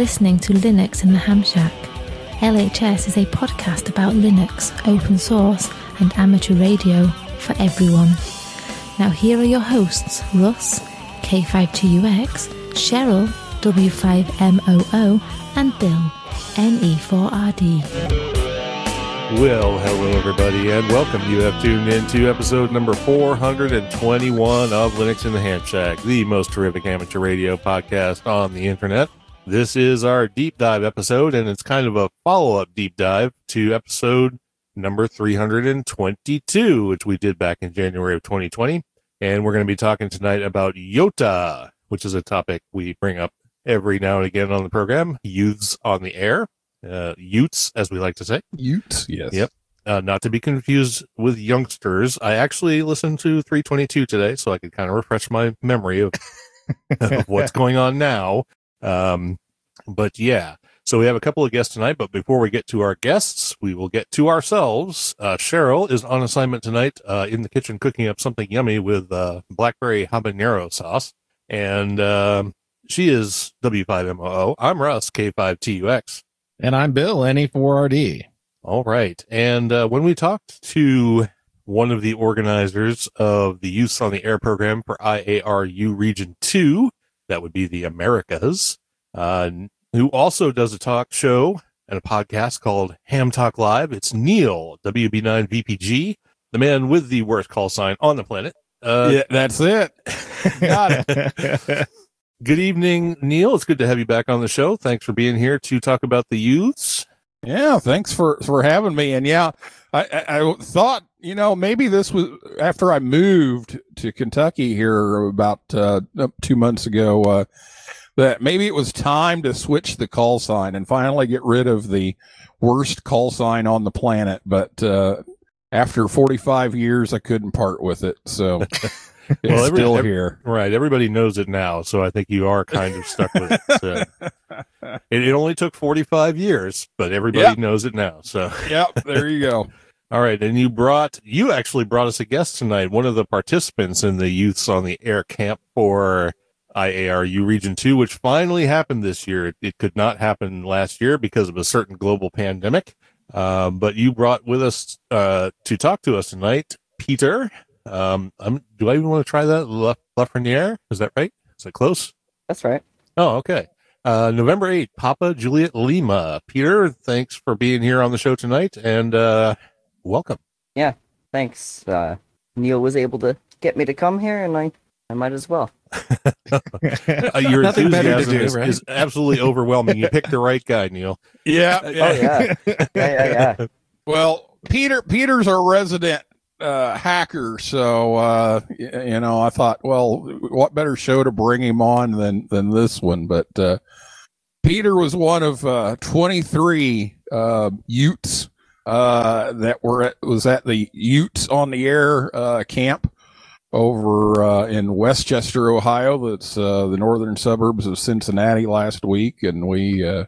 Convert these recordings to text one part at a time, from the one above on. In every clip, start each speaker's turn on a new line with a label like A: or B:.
A: Listening to Linux in the Ham Shack. LHS is a podcast about Linux, open source, and amateur radio for everyone. Now, here are your hosts Russ, K5TUX, Cheryl, W5MOO, and Bill, E NE4RD.
B: Well, hello everybody, and welcome. You have tuned in to episode number 421 of Linux in the Ham Shack, the most terrific amateur radio podcast on the internet. This is our deep dive episode, and it's kind of a follow up deep dive to episode number 322, which we did back in January of 2020. And we're going to be talking tonight about YOTA, which is a topic we bring up every now and again on the program youths on the air, uh, Utes, as we like to say.
C: Utes, yes.
B: Yep. Uh, not to be confused with youngsters. I actually listened to 322 today, so I could kind of refresh my memory of, of what's going on now. Um, but yeah, so we have a couple of guests tonight. But before we get to our guests, we will get to ourselves. Uh, Cheryl is on assignment tonight uh, in the kitchen cooking up something yummy with uh, blackberry habanero sauce. And um, she is W5MOO. I'm Russ, K5TUX.
C: And I'm Bill, E NE4RD.
B: All right. And uh, when we talked to one of the organizers of the Youth on the Air program for IARU Region 2, that would be the Americas, uh, who also does a talk show and a podcast called Ham Talk Live. It's Neil, WB9VPG, the man with the worst call sign on the planet. Uh,
C: yeah, that's it. Got it.
B: Good evening, Neil. It's good to have you back on the show. Thanks for being here to talk about the youths.
C: Yeah, thanks for for having me. And yeah, I, I, thought you know maybe this was after I moved to Kentucky here about uh, two months ago. Uh, that maybe it was time to switch the call sign and finally get rid of the worst call sign on the planet. But uh, after 45 years, I couldn't part with it. So
B: Well, every-
C: still
B: every-
C: here.
B: Right. Everybody knows it now. So I think you are kind of stuck with it. So. It, it only took 45 years, but everybody
C: Yep.
B: knows it now. So,
C: Yep, there you go.
B: all right. And you brought, you actually brought us a guest tonight, one of the participants in the Youths on the Air camp for IARU Region 2, which finally happened this year. It, it could not happen last year because of a certain global pandemic. Um, but you brought with us uh, to talk to us tonight, Peter. Um, I'm, do I even want to try that? La, Lafreniere? Is that right? Is that close?
D: That's right.
B: Oh, okay. Uh, November 8th, Papa Juliet Lima. Peter, thanks for being here on the show tonight and uh, welcome.
D: Yeah, thanks. Uh, Neil was able to get me to come here, and I, I might as well.
B: Uh, your
C: Nothing better to
B: enthusiasm
C: do,
B: is,
C: right?
B: is absolutely overwhelming. You picked the right guy, Neil.
C: Yeah,
D: Oh yeah, yeah, yeah, yeah.
C: Well, Peter Peter's our resident uh, hacker, so uh, you know, I thought, well, what better show to bring him on than than this one? But uh, Peter was one of uh, 23 uh, Utes uh, that were at, was at the Utes on the Air uh, camp over uh, in Westchester, Ohio. That's uh, the northern suburbs of Cincinnati last week, and we. Uh,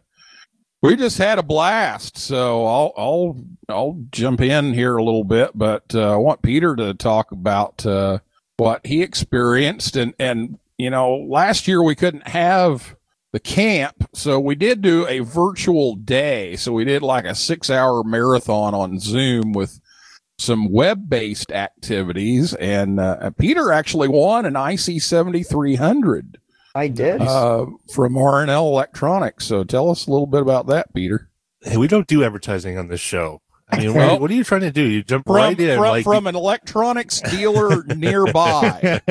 C: we just had a blast, so I'll I'll I'll jump in here a little bit, but uh, I want Peter to talk about uh, what he experienced, and and you know, last year we couldn't have the camp, so we did do a virtual day. So we did like a six-hour marathon on Zoom with some web-based activities, and uh, Peter actually won an IC seventy three hundred
D: I did.
C: uh, from RNL Electronics. So tell us a little bit about that, Peter.
B: Hey, we don't do advertising on this show. I mean,
C: Well-
B: what, what are you trying to do? You jump
C: From,
B: right in.
C: from,
B: like,
C: from an electronics dealer nearby.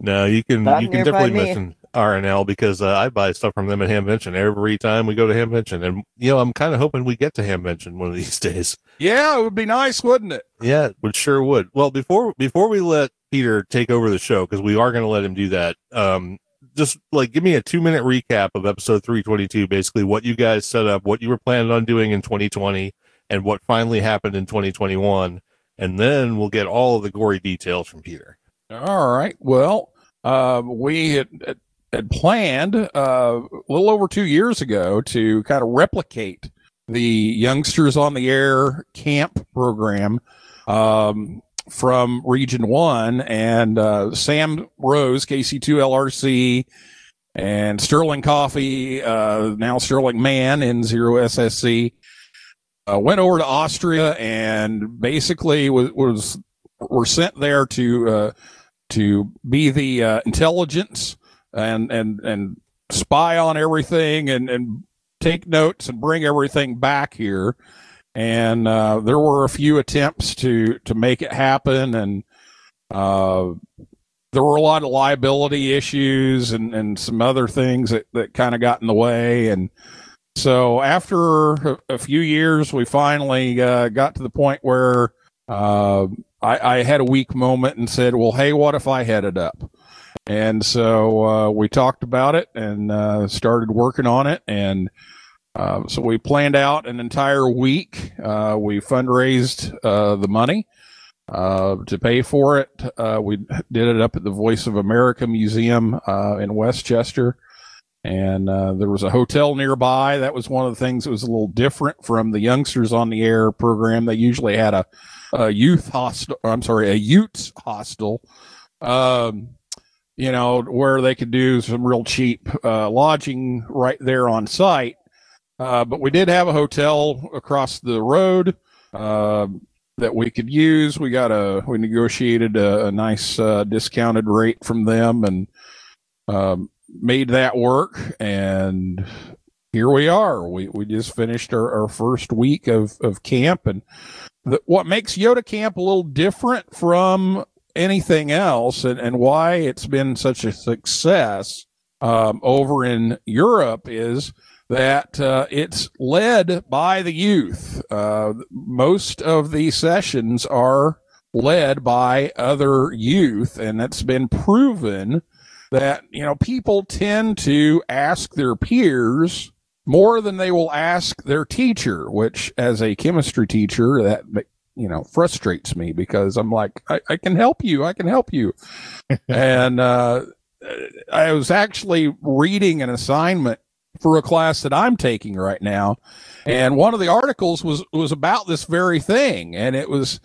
B: no, you can
D: Not
B: you can
D: nearby
B: definitely
D: me.
B: mention RNL because uh, I buy stuff from them at Hamvention every time we go to Hamvention, and you know I'm kind of hoping we get to Hamvention one of these days.
C: Yeah, it would be nice, wouldn't it?
B: Yeah, it would sure would. Well, before before we let Peter take over the show because we are going to let him do that. Um, just like give me a two minute recap of episode 322, basically what you guys set up, what you were planning on doing in 2020, and what finally happened in 2021. And then we'll get all of the gory details from Peter.
C: All right. Well, uh, we had, had planned uh, a little over two years ago to kind of replicate the Youngsters on the Air camp program um, from Region 1. And uh, Sam Rose, KC2LRC, and Sterling Coffey, uh, now Sterling Mann in Zero SSC, uh, went over to Austria and basically was, was were sent there to uh, to be the uh, intelligence and and and spy on everything and and take notes and bring everything back here. And uh, there were a few attempts to to make it happen, and uh, there were a lot of liability issues and and some other things that that kind of got in the way. And so after a, a few years, we finally uh, got to the point where. Uh, I, I, had a weak moment and said, well, hey, what if I headed up? And so uh, we talked about it and uh, started working on it. And uh, so we planned out an entire week. Uh, we fundraised uh, the money uh, to pay for it. we did it up at the Voice of America Museum in Westchester. And there was a hotel nearby. That was one of the things that was a little different from the Youngsters on the Air program. They usually had a a youth hostel. I'm sorry, a youth hostel. Um, you know, where they could do some real cheap uh, lodging right there on site. Uh, but we did have a hotel across the road uh, that we could use. We got a we negotiated a, a nice uh, discounted rate from them and um, made that work. And here we are. We we just finished our, our first week of of camp and the, what makes YOTA Camp a little different from anything else and, and why it's been such a success um, over in Europe is that uh, it's led by the youth. Uh, most of the sessions are led by other youth, and it's been proven that you know people tend to ask their peers more than they will ask their teacher, which as a chemistry teacher, that, you know, frustrates me because I'm like, I, I can help you. I can help you. and, uh, I was actually reading an assignment for a class that I'm taking right now. And one of the articles was, was about this very thing. And it was,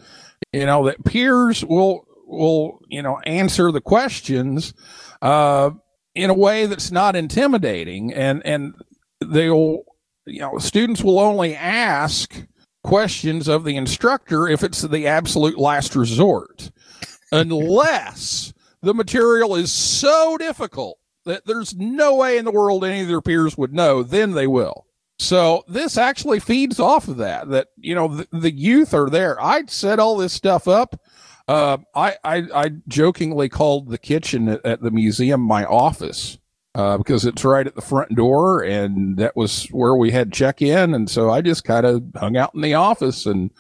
C: you know, that peers will, will, you know, answer the questions, uh, in a way that's not intimidating. And, and they'll, you know, students will only ask questions of the instructor if it's the absolute last resort, unless the material is so difficult there's no way in the world any of their peers would know, then they will. So this actually feeds off of that, that, you know, the, the youth are there. I set all this stuff up. Uh, I, I, I jokingly called the kitchen at, at the museum my office uh, because it's right at the front door, and that was where we had check in. And so I just kind of hung out in the office and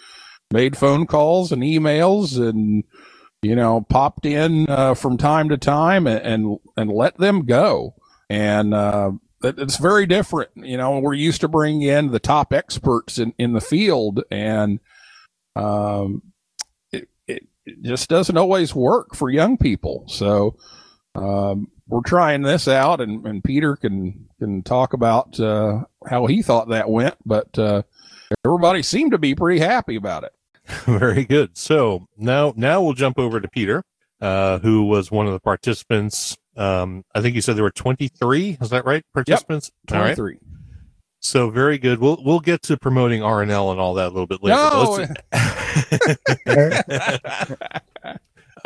C: made phone calls and emails, and you know, popped in uh, from time to time and, and, and let them go. And uh, it's very different. You know, we're used to bringing in the top experts in, in the field, and um, it, it, it just doesn't always work for young people. So. Um, we're trying this out, and, and Peter can can talk about uh, how he thought that went, but uh, everybody seemed to be pretty happy about it.
B: Very good. So now now we'll jump over to Peter, uh, who was one of the participants. Um, I think you said there were twenty three. Is that right? Participants.
C: Yep, twenty three.
B: So very good. We'll we'll get to promoting RNL and all that a little bit later.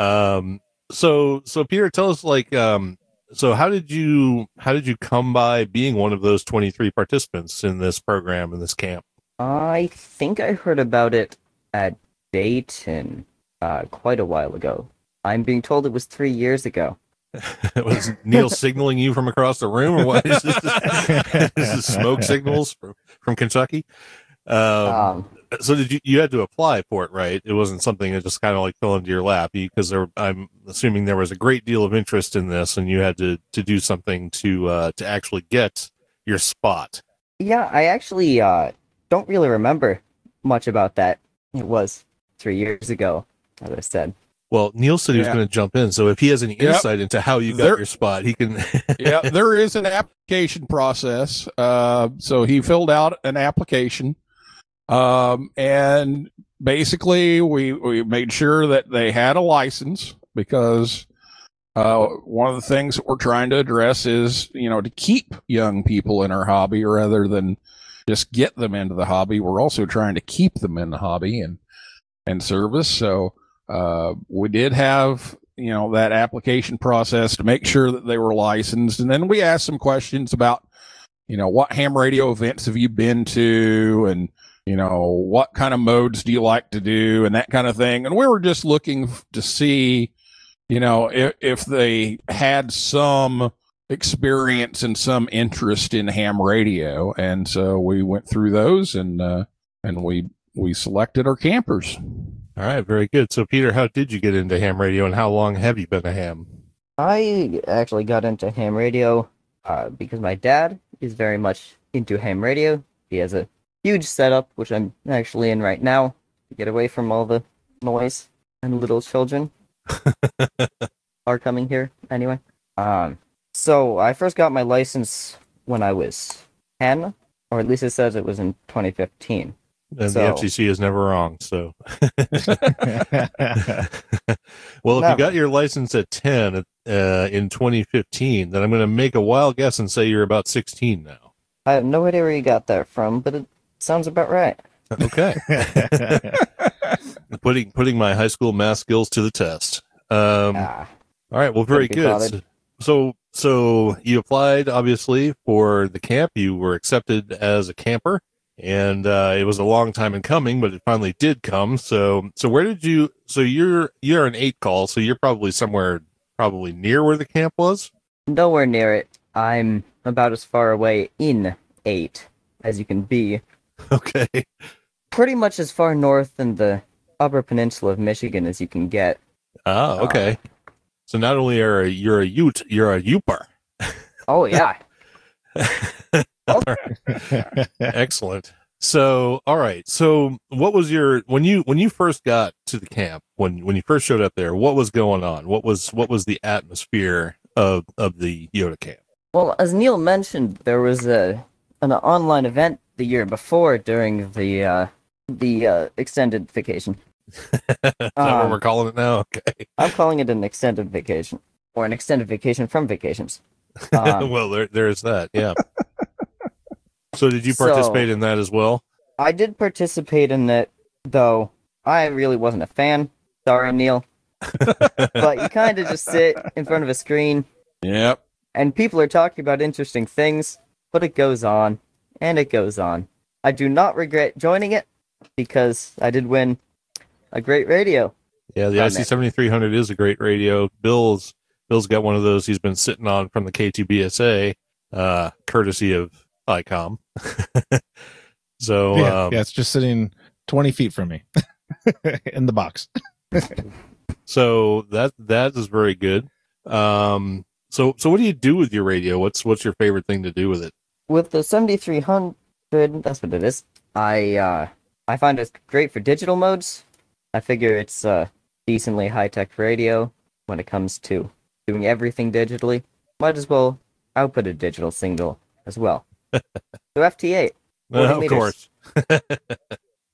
B: No. um. So so Peter, tell us like um so how did you how did you come by being one of those 23 participants in this program in this camp
D: i think i heard about it at dayton uh, quite a while ago i'm being told it was three years ago
B: was neil signaling you from across the room or what is this, is this smoke signals from, from kentucky um, um, so did you? You had to apply for it, right? It wasn't something that just kind of like fell into your lap because there. I'm assuming there was a great deal of interest in this, and you had to to do something to uh, to actually get your spot.
D: Yeah, I actually uh, don't really remember much about that. It was three years ago, as I said.
B: Well, Neil said he was
C: Yeah.
B: going to jump in, so if he has any
C: Yep.
B: insight into how you got
C: There-
B: your spot, he can.
C: yeah, there is an application process. Uh, so he filled out an application, um, and basically we we made sure that they had a license because uh, one of the things that we're trying to address is you know to keep young people in our hobby rather than just get them into the hobby. We're also trying to keep them in the hobby and and service. So uh, we did have you know that application process to make sure that they were licensed and then we asked some questions about you know what ham radio events have you been to and you know what kind of modes do you like to do and that kind of thing and we were just looking to see you know if, if they had some experience and some interest in ham radio and so we went through those and uh and we we selected our campers
B: All right, very good. So, Peter, how did you get into ham radio, and how long have you been a ham?
D: I actually got into ham radio uh, because my dad is very much into ham radio. He has a huge setup, which I'm actually in right now, to get away from all the noise and little children are coming here anyway. Um, so I first got my license when I was 10, or at least it says it was in 2015.
B: And
D: So-
B: the FCC is never wrong. So, well, if
D: No.
B: you got your license at 10 uh, in 2015, then I'm going to make a wild guess and say you're about 16 now.
D: I have no idea where you got that from, but it sounds about right.
B: Okay. putting putting my high school math skills to the test. Um,
D: Ah,
B: All right. Well, very good. So, so you applied obviously for the camp. You were accepted as a camper, and uh, it was a long time in coming, but it finally did come. So, so where did you? So you're you're an eight call. So you're probably somewhere probably near where the camp was.
D: nowhere near it. I'm about as far away in 8 as you can be.
B: Okay.
D: Pretty much as far north in the upper peninsula of Michigan as you can get.
B: Oh, okay. So not only are you're a Ute, you're a Uper.
D: Oh, yeah.
B: Excellent. So, all right. So, what was your when you when you first got to the camp when when you first showed up there? What was going on? What was what was the atmosphere of of the YOTA camp?
D: Well, as Neil mentioned, there was a an online event the year before during the uh, the uh, extended vacation.
B: Is that what
D: Um,
B: we're calling it now? Okay.
D: I'm calling it an extended vacation or an extended vacation from vacations. Um,
B: well, there there's that. Yeah. so, did you
D: So-
B: participate in that as well?
D: I did participate in it, though I really wasn't a fan. Sorry, Neil. but you kind of just sit in front of a screen
C: yep
D: and people are talking about interesting things, but it goes on and it goes on. I do not regret joining it because I did win a great radio.
B: Yeah, the IC seventy three hundred is a great radio. Bill's Bill's got one of those. He's been sitting on from the KTBSA, uh, courtesy of ICOM. so
E: yeah,
B: um,
E: yeah, it's just sitting 20 feet from me in the box.
B: so that that is very good. Um, so so what do you do with your radio? What's what's your favorite thing to do with it?
D: With the 7300, that's what it is. I uh I find it great for digital modes. I figure it's a decently high-tech radio when it comes to doing everything digitally. Might as well output a digital signal as well. so FT8. 40
B: Uh, of course.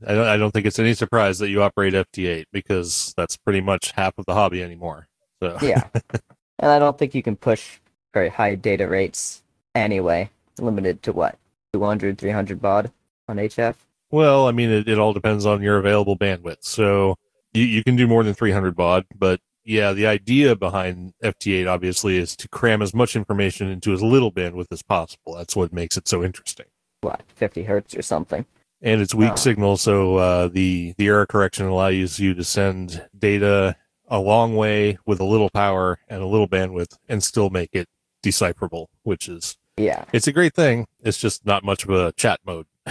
B: I don't I don't think it's any surprise that you operate FT8 because that's pretty much half of the hobby anymore. So
D: Yeah. and I don't think you can push very high data rates anyway. It's limited to what? 200, 300 baud on HF?
B: Well, I mean, it, it all depends on your available bandwidth. So you, you can do more than 300 baud, but yeah, the idea behind FT8 obviously is to cram as much information into as little bandwidth as possible. That's what makes it so interesting.
D: What? 50 hertz or something?
B: And it's weak
D: Oh.
B: signal, so uh, the the error correction allows you to send data a long way with a little power and a little bandwidth, and still make it decipherable. Which is
D: Yeah.
B: it's a great thing. It's just not much of a chat mode.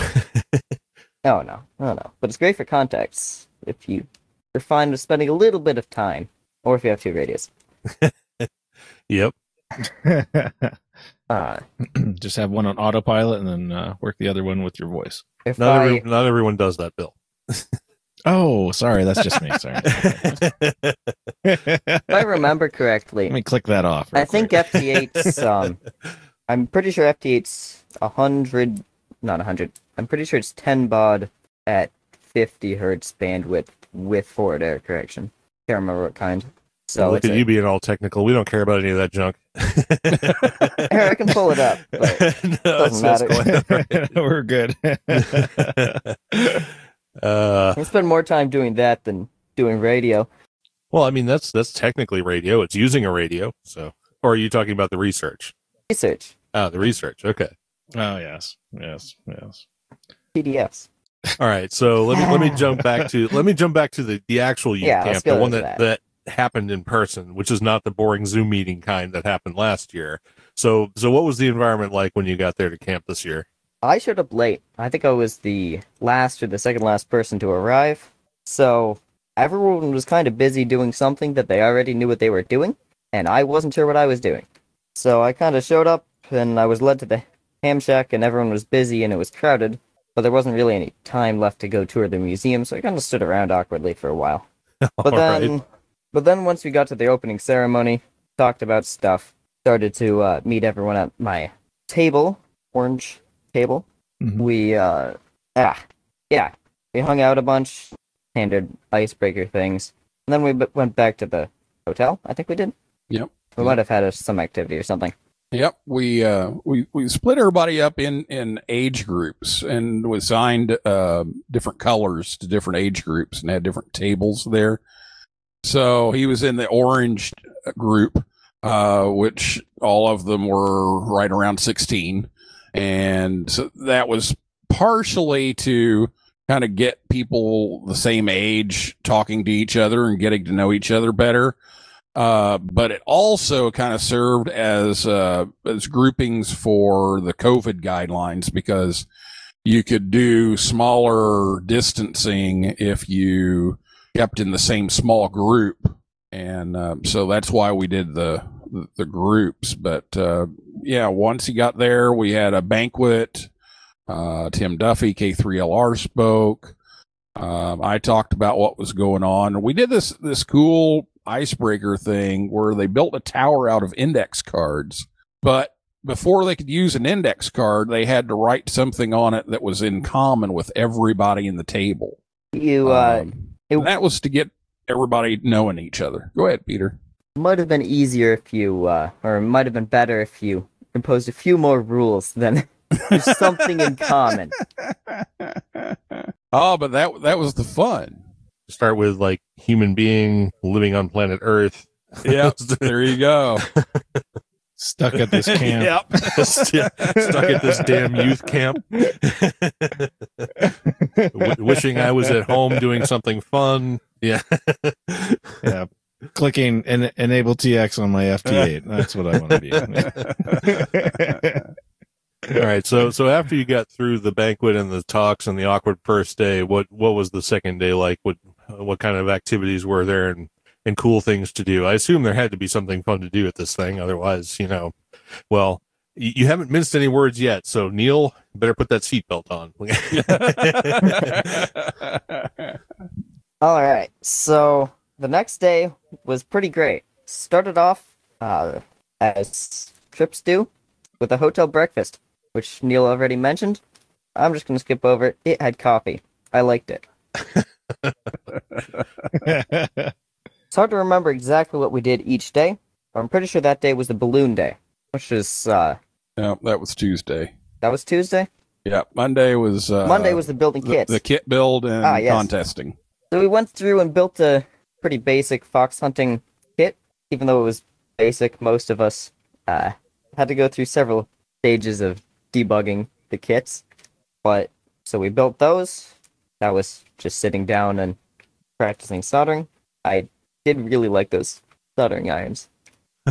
D: Oh no, oh no. But it's great for contacts if you are fine with spending a little bit of time, or if you have two radios.
B: Yep.
D: Uh,
E: Just have one on autopilot and then uh, work the other one with your voice.
D: if
B: Not
D: I
B: every, not everyone does that, Bill.
E: Oh, sorry, that's just me. Sorry.
D: if I remember correctly,
E: Let me click that off. real
D: I think
E: quick.
D: FT8's um I'm pretty sure FT8's a hundred not a hundred. I'm pretty sure it's ten baud at fifty hertz bandwidth with forward error correction. Can't remember what kind. So
B: Look at
D: a-
B: you being all technical. We don't care about any of that junk.
D: I can pull it up,
B: no,
D: doesn't matter.
B: quite
E: We're good.
B: right. uh,
D: I spend more time doing that than doing radio.
B: well, I mean, that's that's technically radio. It's using a radio. So, or are you talking about the research?
D: Research.
B: Ah, the research. Okay.
E: Oh yes, yes, yes.
D: PDFs.
B: All right, so let me let me jump back to let me jump back to the the actual youth
D: Yeah,
B: camp, the one that,
D: that.
B: that happened in person, which is not the boring Zoom meeting kind that happened last year. So so what was the environment like when you got there to camp this year?
D: I showed up late. I think I was the last or the second last person to arrive. So everyone was kind of busy doing something that they already knew what they were doing, and I wasn't sure what I was doing. So I kind of showed up and I was led to the ham shack, and everyone was busy and it was crowded, but there wasn't really any time left to go tour the museum, so I kind of stood around awkwardly for a while. But
B: All right.
D: then, but then once we got to the opening ceremony, talked about stuff, started to uh, meet everyone at my table, orange table.
E: Mhm.
D: We uh, ah, yeah, we hung out a bunch, handed icebreaker things, and then we b- went back to the hotel. I think we did.
C: Yep.
D: We might have had a, some activity or something.
C: Yep, we uh, we we split everybody up in in age groups and assigned uh, different colors to different age groups and had different tables there. So he was in the orange group, uh, which all of them were right around sixteen, and so that was partially to kind of get people the same age talking to each other and getting to know each other better uh, but it also kind of served as uh, as groupings for the COVID guidelines because you could do smaller distancing if you kept in the same small group, and um, so that's why we did the the groups. But uh, yeah, once he got there, we had a banquet. Uh, Tim Duffy, K3LR spoke. Um, I talked about what was going on. We did this this cool icebreaker thing where they built a tower out of index cards, but before they could use an index card, they had to write something on it that was in common with everybody in the table.
D: You uh,
C: Um,
D: it-
C: that was to get everybody knowing each other. Go ahead, Peter.
D: might have been easier if you, uh, or it might have been better if you imposed a few more rules than there's something in common.
C: oh, but that that was the fun.
B: Start with like human being living on planet Earth.
C: Yeah, there you go.
E: Stuck at this camp.
B: St- stuck at this damn youth camp. W- wishing I was at home doing something fun. Yeah.
E: Yeah. Clicking en- enable TX on my FT8. That's what I want to be.
B: All right. So so after you got through the banquet and the talks and the awkward first day, what what was the second day like? What what kind of activities were there and and cool things to do? I assume there had to be something fun to do at this thing. Otherwise, you know, well, you haven't minced any words yet. So Neil, better put that seatbelt on.
D: All right. So the next day was pretty great. Started off uh, as trips do with a hotel breakfast, which Neil already mentioned. I'm just going to skip over it. It had coffee. I liked it. It's hard to remember exactly what we did each day, but I'm pretty sure that day was the balloon day, which is uh,
C: yeah, that was Tuesday.
D: that was Tuesday.
C: Yeah, Monday was uh,
D: Monday was the building
C: the, the kit build and
D: Ah, yes.
C: contesting.
D: So we went through and built a pretty basic fox hunting kit. Even though it was basic, most of us uh, had to go through several stages of debugging the kits. But so we built those. That was just sitting down and practicing soldering. I did really like those soldering irons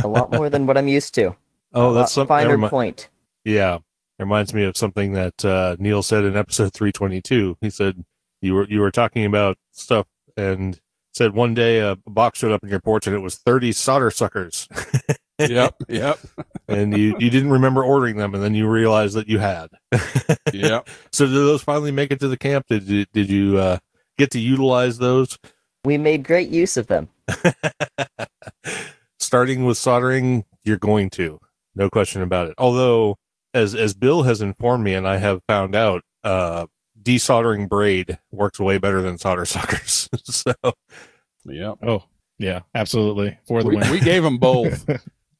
D: a lot more than what I'm used to.
B: oh,
D: A
B: that's
D: lot
B: something.
D: finer
B: never mi-
D: point.
B: Yeah. It reminds me of something that uh, Neil said in episode 322. He said you were you were talking about stuff and said one day a box showed up in your porch and it was 30 solder suckers.
C: Yep. Yep.
B: and you, you didn't remember ordering them and then you realized that you had.
C: Yep.
B: So did those finally make it to the camp? Did you, did you uh, get to utilize those?
D: We made great use of them.
B: Starting with soldering, you're going to, no question about it. Although, as as Bill has informed me, and I have found out, uh, desoldering braid works way better than solder suckers. so
C: yeah.
E: Oh, yeah, absolutely. For the
C: We,
E: win.
C: we gave them both.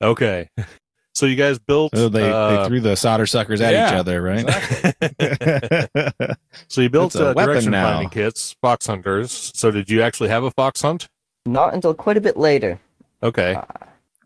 B: Okay, so you guys built.
E: So they,
B: uh,
E: they threw the solder suckers at
C: yeah,
E: each other, right?
B: so you built
E: a
B: uh,
E: weapon
B: direction
E: now.
B: finding kits, fox hunters. So did you actually have a fox hunt?
D: Not until quite a bit later.
B: Okay.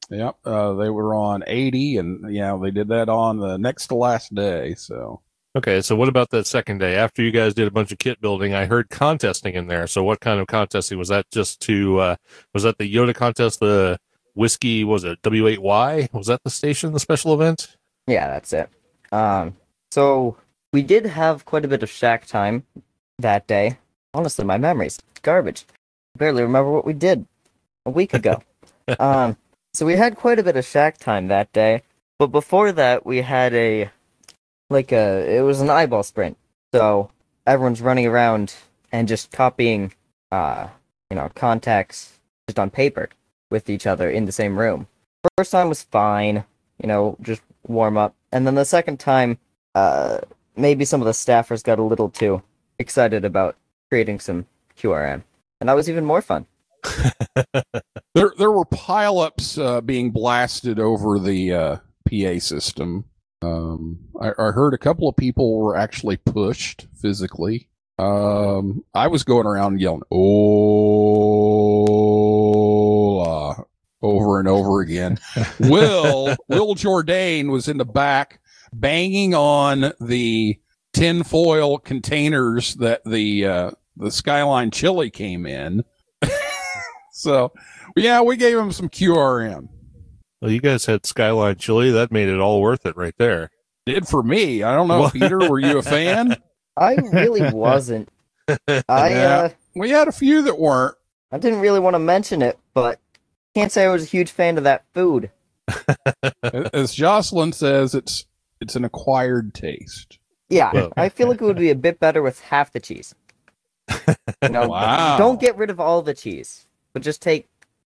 C: Yep. Uh, they were on 80, and yeah, they did that on the next to last day. So
B: Okay, so what about that second day? After you guys did a bunch of kit building, I heard contesting in there. So what kind of contesting was that? Just to uh was that the YOTA contest? The whiskey was it W8Y? Was that the station, the special event?
D: Yeah, that's it. Um, so we did have quite a bit of shack time that day. Honestly, my memory's garbage. Barely remember what we did a week ago. um, so we had quite a bit of shack time that day, but before that, we had a like a it was an eyeball sprint. So everyone's running around and just copying, uh, you know, contacts just on paper with each other in the same room. First time was fine, you know, just warm up. And then the second time, uh, maybe some of the staffers got a little too excited about creating some QRM. And that was even more fun.
C: there there were pileups uh, being blasted over the uh, PA system. Um, I, I heard a couple of people were actually pushed physically. Um, I was going around yelling "Ola" over and over again. Will Will Jourdain was in the back banging on the tinfoil containers that the uh, the Skyline chili came in. so, yeah, we gave him some QRM.
B: Well, you guys had Skyline Chili. That made it all worth it right there.
C: Did for me. I don't know,
B: What?
C: Peter. Were you a fan?
D: I really wasn't. I
C: Yeah.
D: uh,
C: We had a few that weren't.
D: I didn't really want to mention it, but can't say I was a huge fan of that food.
C: As Jocelyn says, it's it's an acquired taste.
D: Yeah,
B: Well-
D: I feel like it would be a bit better with half the cheese. You know,
C: Wow.
D: don't get rid of all the cheese, but just take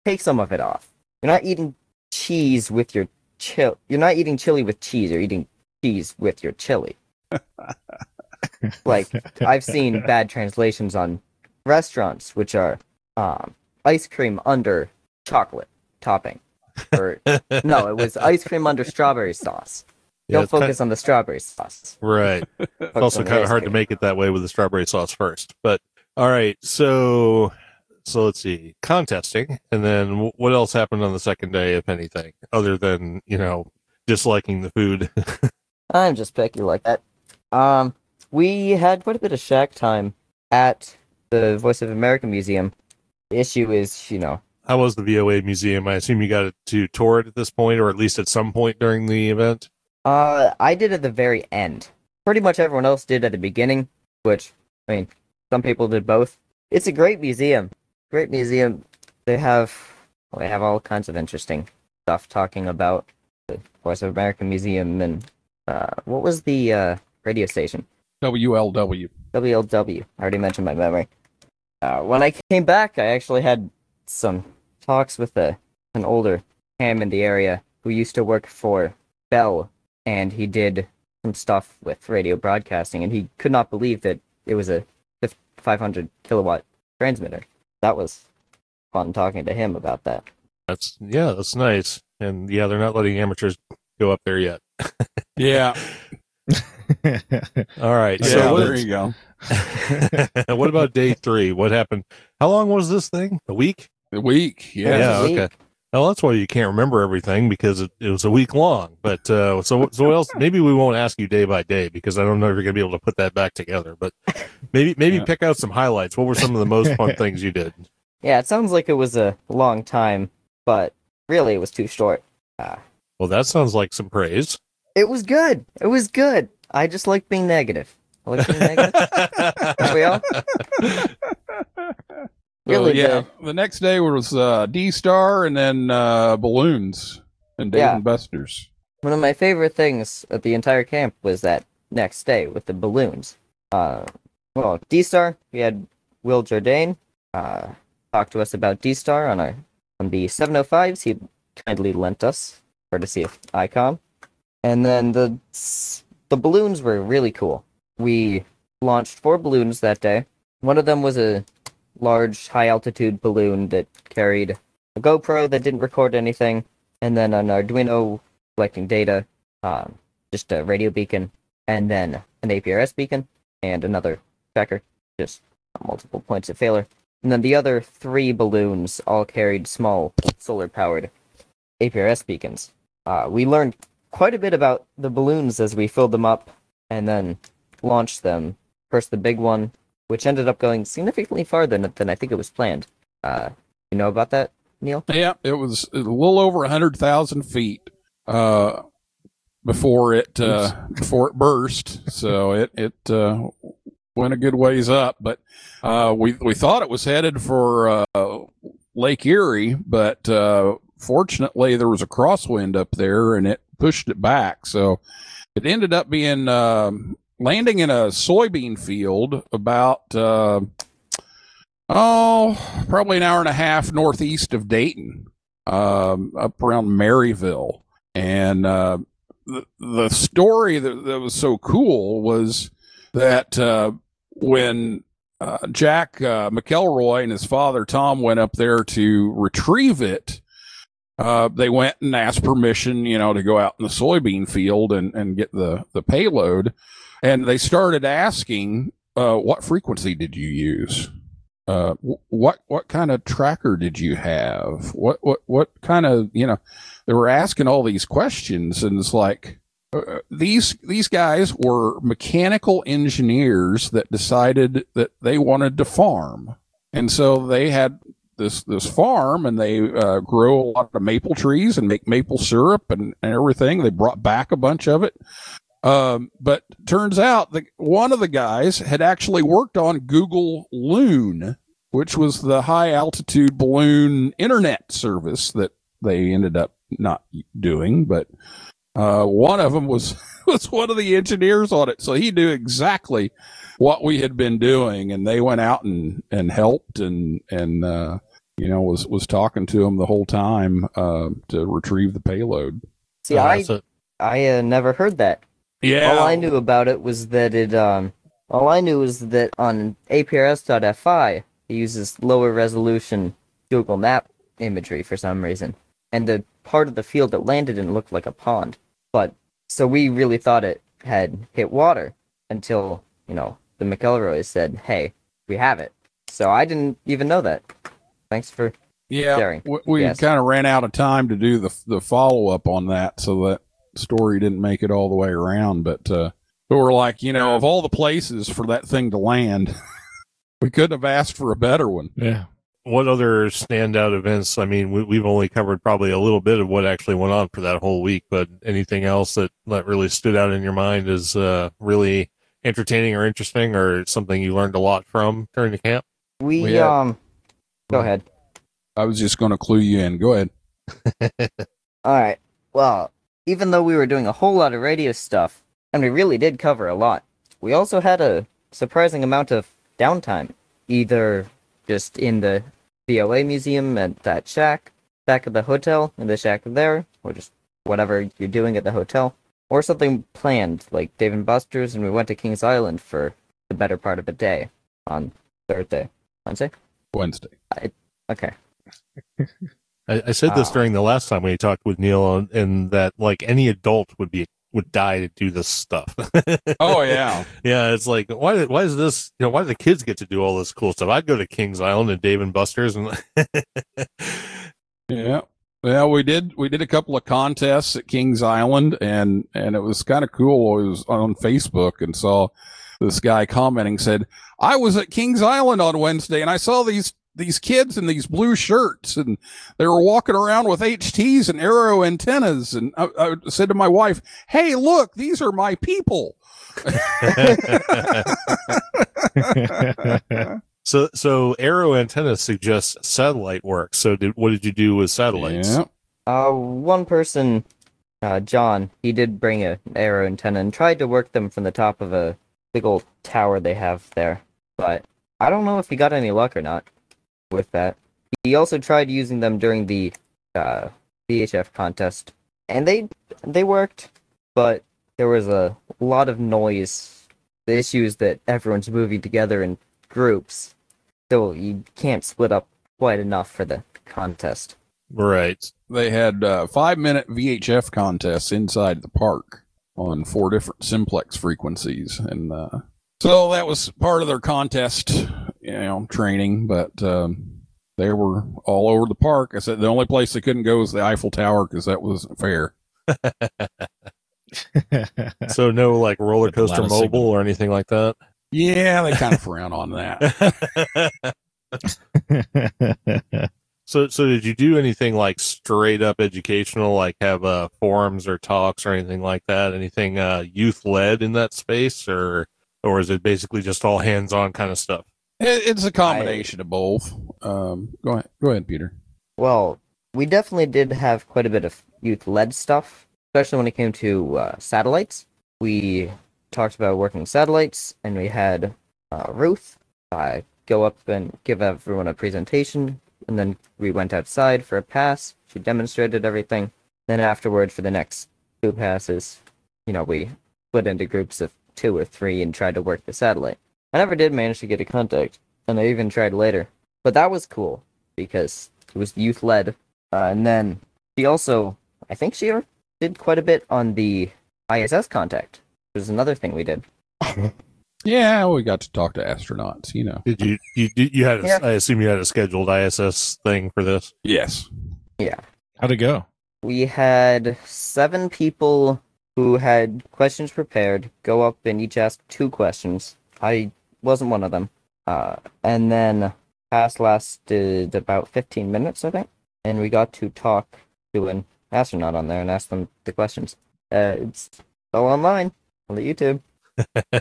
D: take some of it off. You're not eating cheese with your chill. You're not eating chili with cheese. You're eating cheese with your chili. like I've seen bad translations on restaurants, which are um, ice cream under chocolate topping, or no, it was ice cream under strawberry sauce.
B: Yeah,
D: Don't
B: it's kind-
D: focus on the strawberry sauce.
B: right. It's also kind of hard to make it that way with the strawberry sauce first. But all right, so so let's see, contesting, and then what else happened on the second day, if anything, other than you know disliking the food.
D: I'm just picky like that. Um, we had quite a bit of shack time at the Voice of America Museum. The issue is, you know,
B: How was the VOA museum? I assume you got to tour it at this point, or at least at some point during the event.
D: uh, I did at the very end. Pretty much everyone else did at the beginning, which, I mean, some people did both. It's a great museum. Great museum. They have, well, they have all kinds of interesting stuff talking about the Voice of America Museum and, uh, what was the, uh, radio station?
C: WLW.
D: WLW. I already mentioned my memory. Uh, when I came back, I actually had some talks with a, an older ham in the area who used to work for Bell, and he did some stuff with radio broadcasting, and he could not believe that it was a 500 kilowatt transmitter. That was fun talking to him about that.
B: That's yeah, that's nice. And yeah, they're not letting amateurs go up there yet.
C: Yeah.
B: All right.
C: Yeah,
B: so
C: there you go.
B: what about day three? What happened? How long was this thing? A week?
C: The week. Yeah.
B: Yeah,
D: a week.
B: okay. Well, that's why you can't remember everything because it, it was a week long. But uh, so so what else? Maybe we won't ask you day by day because I don't know if you're gonna be able to put that back together. But maybe maybe
C: Yeah.
B: pick out some highlights. What were some of the most fun things you did?
D: Yeah, it sounds like it was a long time, but really it was too short. Uh,
B: Well, that sounds like some praise.
D: It was good. It was good. I just like being negative. I like being negative. Don't we all? Really,
C: yeah.
D: the-
C: The next day was uh, D Star and then uh, balloons and Dave
D: Yeah.
C: and Buster's.
D: One of my favorite things at the entire camp was that next day with the balloons. Uh, well, D Star, we had Will Jordan uh, talk to us about D Star on our on the 705s. He kindly lent us courtesy of ICOM, and then the the balloons were really cool. We launched four balloons that day. One of them was a large high altitude balloon that carried a GoPro that didn't record anything, and then an Arduino collecting data, um, just a radio beacon, and then an APRS beacon, and another tracker, just multiple points of failure. And then the other three balloons all carried small solar powered APRS beacons. Uh, we learned quite a bit about the balloons as we filled them up and then launched them. First, the big one, which ended up going significantly farther than, than I think it was planned. Uh, you know about that, Neil?
C: Yeah, it was a little over a hundred thousand feet uh, before it uh, before it burst. So it it uh, went a good ways up, but uh, we we thought it was headed for uh, Lake Erie, but uh, fortunately there was a crosswind up there and it pushed it back. So it ended up being um, landing in a soybean field about. Uh, Oh, probably an hour and a half northeast of Dayton, um, up around Maryville. And uh, the, the story that, that was so cool was that uh, when uh, Jack uh, McElroy and his father Tom went up there to retrieve it, uh, they went and asked permission, you know, to go out in the soybean field and, and get the, the payload. And they started asking, uh, what frequency did you use? uh, what what kind of tracker did you have? What what what kind of you know? They were asking all these questions, and it's like uh, these these guys were mechanical engineers that decided that they wanted to farm, and so they had this this farm, and they uh, grow a lot of maple trees and make maple syrup and, and everything. They brought back a bunch of it. Um, but turns out that one of the guys had actually worked on Google Loon, which was the high altitude balloon internet service that they ended up not doing. But uh, one of them was was one of the engineers on it, so he knew exactly what we had been doing, and they went out and and helped and and uh, you know was was talking to him the whole time uh, to retrieve the payload.
D: See,
B: Uh,
D: I
B: so-
D: I uh, never heard that.
C: Yeah,
D: All I knew about it was that it um all I knew was that on APRS.fi it uses lower resolution Google map imagery for some reason. And the part of the field that landed in looked like a pond. But so we really thought it had hit water until, you know, the McElroys said, Hey, we have it. So I didn't even know that. Thanks for
C: Yeah,
D: Sharing.
C: we, we
D: Yes.
C: kind of ran out of time to do the the follow up on that, so that story didn't make it all the way around. But uh, but we're like, you know, of all the places for that thing to land, we couldn't have asked for a better one.
E: Yeah.
B: what other standout events? I mean, we, we've only covered probably a little bit of what actually went on for that whole week, but anything else that, that really stood out in your mind is uh, really entertaining or interesting or something you learned a lot from during the camp?
D: we
C: We had-
D: um go ahead.
C: I was just going to clue you in. Go ahead.
D: All right. Well, even though we were doing a whole lot of radio stuff, and we really did cover a lot, we also had a surprising amount of downtime, either just in the VOA museum at that shack, back at the hotel, in the shack there, or just whatever you're doing at the hotel, or something planned, like Dave and Buster's, and we went to Kings Island for the better part of a day on Thursday. Wednesday?
C: Wednesday.
D: Okay.
B: I, I said this during the last time we talked with Neil, and that like any adult would be would die to do this stuff.
C: Oh yeah,
B: yeah. It's like why why is this? You know, why do the kids get to do all this cool stuff? I'd go to Kings Island and Dave and Buster's, and
C: yeah. Well, we did we did a couple of contests at Kings Island, and and it was kind of cool. I was on Facebook and saw this guy commenting said, "I was at Kings Island on Wednesday, and I saw these these kids in these blue shirts and they were walking around with HTs and arrow antennas. And I, I said to my wife, Hey, look, these are my people.
B: so so arrow antennas suggests satellite work. So did what did you do with satellites?
C: Yeah.
D: Uh, one person, uh, John, he did bring a arrow antenna and tried to work them from the top of a big old tower they have there. But I don't know if he got any luck or not with that. He also tried using them during the uh, VHF contest, and they they worked, but there was a lot of noise. The issue is that everyone's moving together in groups, so you can't split up quite enough for the contest.
B: Right.
C: They had uh, five minute VHF contests inside the park on four different simplex frequencies. And uh, so that was part of their contest, you know, training. But um, they were all over the park. I said the only place they couldn't go was the Eiffel Tower because that wasn't fair.
B: So no like roller
E: With a lot
B: coaster mobile
E: signal.
B: or anything like that.
C: Yeah, they kind of frown on that.
B: so so did you do anything like straight up educational, like have uh, forums or talks or anything like that? Anything uh, youth led in that space, or or is it basically just all hands on kind of stuff?
C: It, it's a combination of both. Um, go ahead, go ahead, Peter.
D: Well, we definitely did have quite a bit of youth led stuff, especially when it came to uh, satellites. We talked about working satellites, and we had uh, Ruth uh, go up and give everyone a presentation, and then we went outside for a pass. She demonstrated everything. Then afterward, for the next two passes, you know, we split into groups of two or three and tried to work the satellite. I never did manage to get a contact, and I even tried later. But that was cool because it was youth led. Uh, and then she also, I think she did quite a bit on the ISS contact, which is another thing we did.
C: Yeah, we got to talk to astronauts. You know.
B: Did you you did- you had a,
D: Yeah.
B: I assume you had a scheduled ISS thing for this?
C: Yes. Yeah.
E: How'd it go?
D: We had seven people who had questions prepared go up and each ask two questions. I wasn't one of them. Uh, and then pass lasted about 15 minutes, I think. And we got to talk to an astronaut on there and ask them the questions. Uh, it's all online on the YouTube.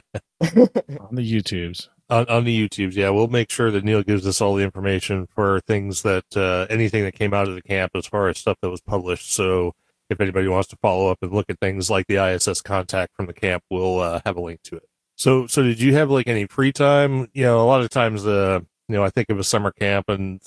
E: On the YouTubes.
B: on, on the YouTubes. Yeah, we'll make sure that Neil gives us all the information for things that uh, anything that came out of the camp as far as stuff that was published. So if anybody wants to follow up and look at things like the ISS contact from the camp, we'll uh, have a link to it. So, so did you have like any free time? You know, a lot of times, uh, you know, I think of a summer camp, and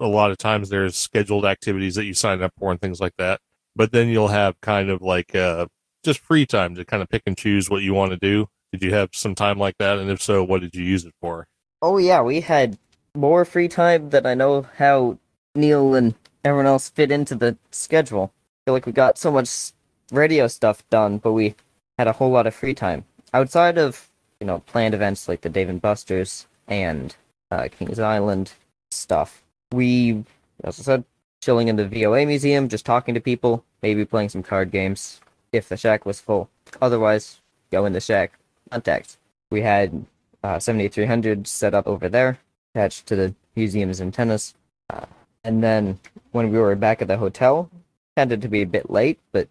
B: a lot of times there's scheduled activities that you sign up for and things like that. But then you'll have kind of like uh, just free time to kind of pick and choose what you want to do. Did you have some time like that? And if so, what did you use it for?
D: Oh yeah, we had more free time than I know how Neil and everyone else fit into the schedule. I feel like we got so much radio stuff done, but we had a whole lot of free time outside of you know planned events like the Dave and Buster's and uh, Kings Island stuff. We, as I said, chilling in the VOA museum, just talking to people, maybe playing some card games if the shack was full. Otherwise, go in the shack, contact. We had uh, 7300 set up over there, attached to the museum's antennas. Uh, and then when we were back at the hotel, tended to be a bit late, but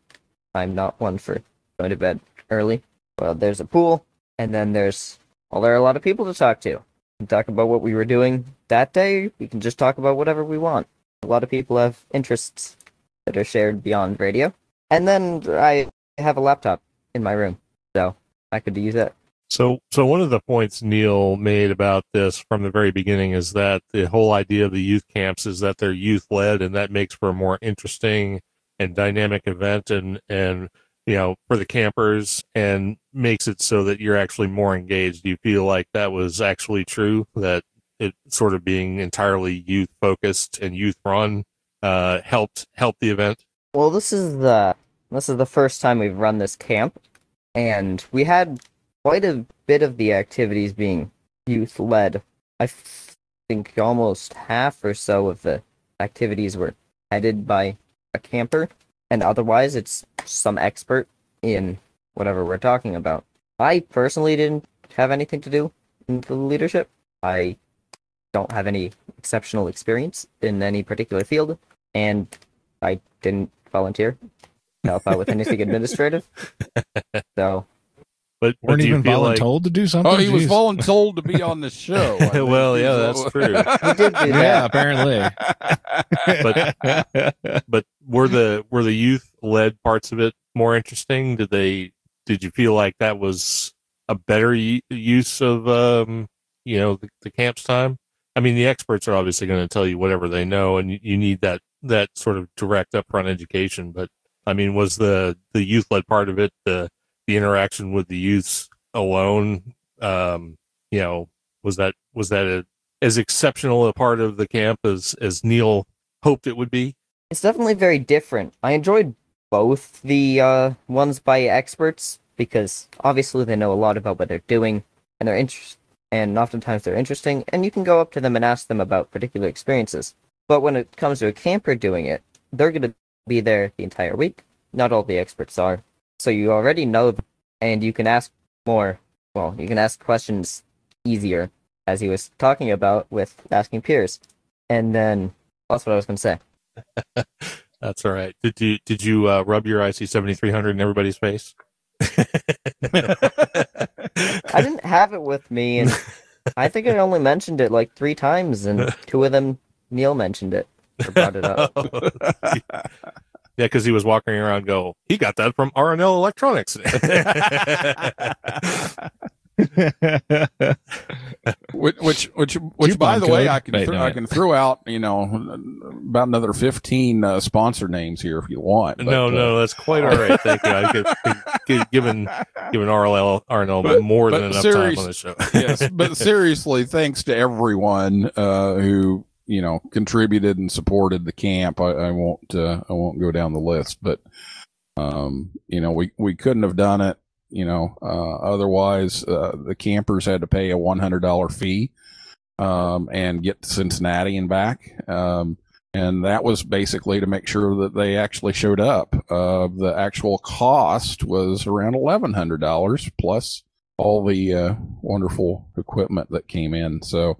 D: I'm not one for going to bed early. Well, there's a pool, and then there's well, there are a lot of people to talk to. We can talk about what we were doing that day. We can just talk about whatever we want. A lot of people have interests that are shared beyond radio. And then I have a laptop in my room, so I could use that.
B: So, so one of the points Neil made about this from the very beginning is that the whole idea of the youth camps is that they're youth led, and that makes for a more interesting and dynamic event, and and you know for the campers, and makes it so that you're actually more engaged. Do you feel like that was actually true? That it sort of being entirely youth focused and youth run uh, helped help the event.
D: Well, this is the this is the first time we've run this camp, and we had quite a bit of the activities being youth led. I f- think almost half or so of the activities were headed by a camper, and otherwise it's some expert in whatever we're talking about. I personally didn't have anything to do in the leadership. I don't have any exceptional experience in any particular field, and I didn't volunteer to help out with anything administrative. So
B: But, but
E: Weren't
B: do you
E: even
B: feel like,
E: to do something.
C: Oh, he was
E: Jeez.
C: voluntold to be on the show.
B: Well, yeah, that's true.
D: he did
E: Yeah,
D: that.
E: apparently.
B: but but were the were the youth led parts of it more interesting? Did they did you feel like that was a better u- use of um you know the, the camp's time? I mean, the experts are obviously going to tell you whatever they know, and you, you need that that sort of direct upfront education. But I mean, was the the youth led part of it the the interaction with the youths alone? Um, you know, was that was that a, as exceptional a part of the camp as as Neil hoped it would be?
D: It's definitely very different. I enjoyed both the uh, ones by experts because obviously they know a lot about what they're doing and they're interest and oftentimes they're interesting and you can go up to them and ask them about particular experiences. But when it comes to a camper doing it, they're going to be there the entire week. Not all the experts are. So you already know and you can ask more. Well, you can ask questions easier as he was talking about with asking peers. And then that's what I was going to say.
B: That's all right. Did you did you uh, rub your IC seventy three hundred in everybody's face?
D: I didn't have it with me, and I think I only mentioned it like three times, and two of them Neil mentioned it or brought it up.
B: Yeah, because he was walking around. Go, he got that from RNL Electronics.
C: which which which, which by
E: Coupon
C: the way. I can
E: Wait,
C: thro-
E: no,
C: I can throw out you know about another fifteen uh, sponsor names here if you want. but,
B: no,
C: uh,
B: no, that's quite all right. Thank you. I could, could, given given RLL RNL
C: But-
B: more
C: but
B: than enough
C: serious-
B: time on the show.
C: yes, but seriously, thanks to everyone uh, who you know contributed and supported the camp. I, I won't uh, I won't go down the list, but um, you know we we couldn't have done it. You know, uh, otherwise uh, the campers had to pay a one hundred dollar fee um, and get to Cincinnati and back. Um, and that was basically to make sure that they actually showed up. Uh, the actual cost was around eleven hundred dollars plus all the uh, wonderful equipment that came in. So,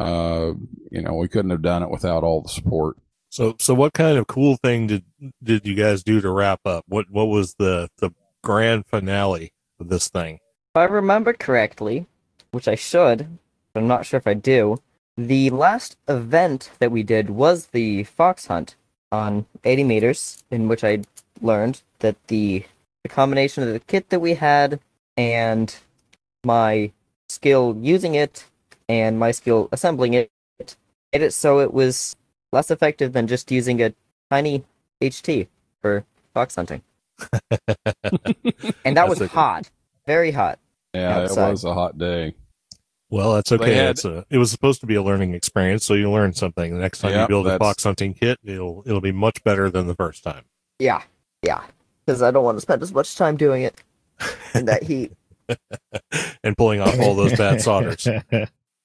C: uh, you know, we couldn't have done it without all the support.
B: So, so what kind of cool thing did did you guys do to wrap up? What what was the the grand finale of this thing?
D: If I remember correctly, which I should, but I'm not sure if I do, the last event that we did was the fox hunt on 80 meters, in which I learned that the, the combination of the kit that we had and my skill using it and my skill assembling it made it so it was less effective than just using a tiny HT for fox hunting. and that was
B: okay.
D: hot, very hot.
C: Yeah,
D: Outside.
C: it was a hot day.
B: Well, that's okay.
C: had-
B: it's a, it was supposed to be a learning experience, so you learn something. The next time you build a
C: that's-
B: fox hunting kit, it'll it'll be much better than the first time.
D: Yeah, yeah. Because I don't want to spend as much time doing it in that heat.
B: and pulling off all those bad solders.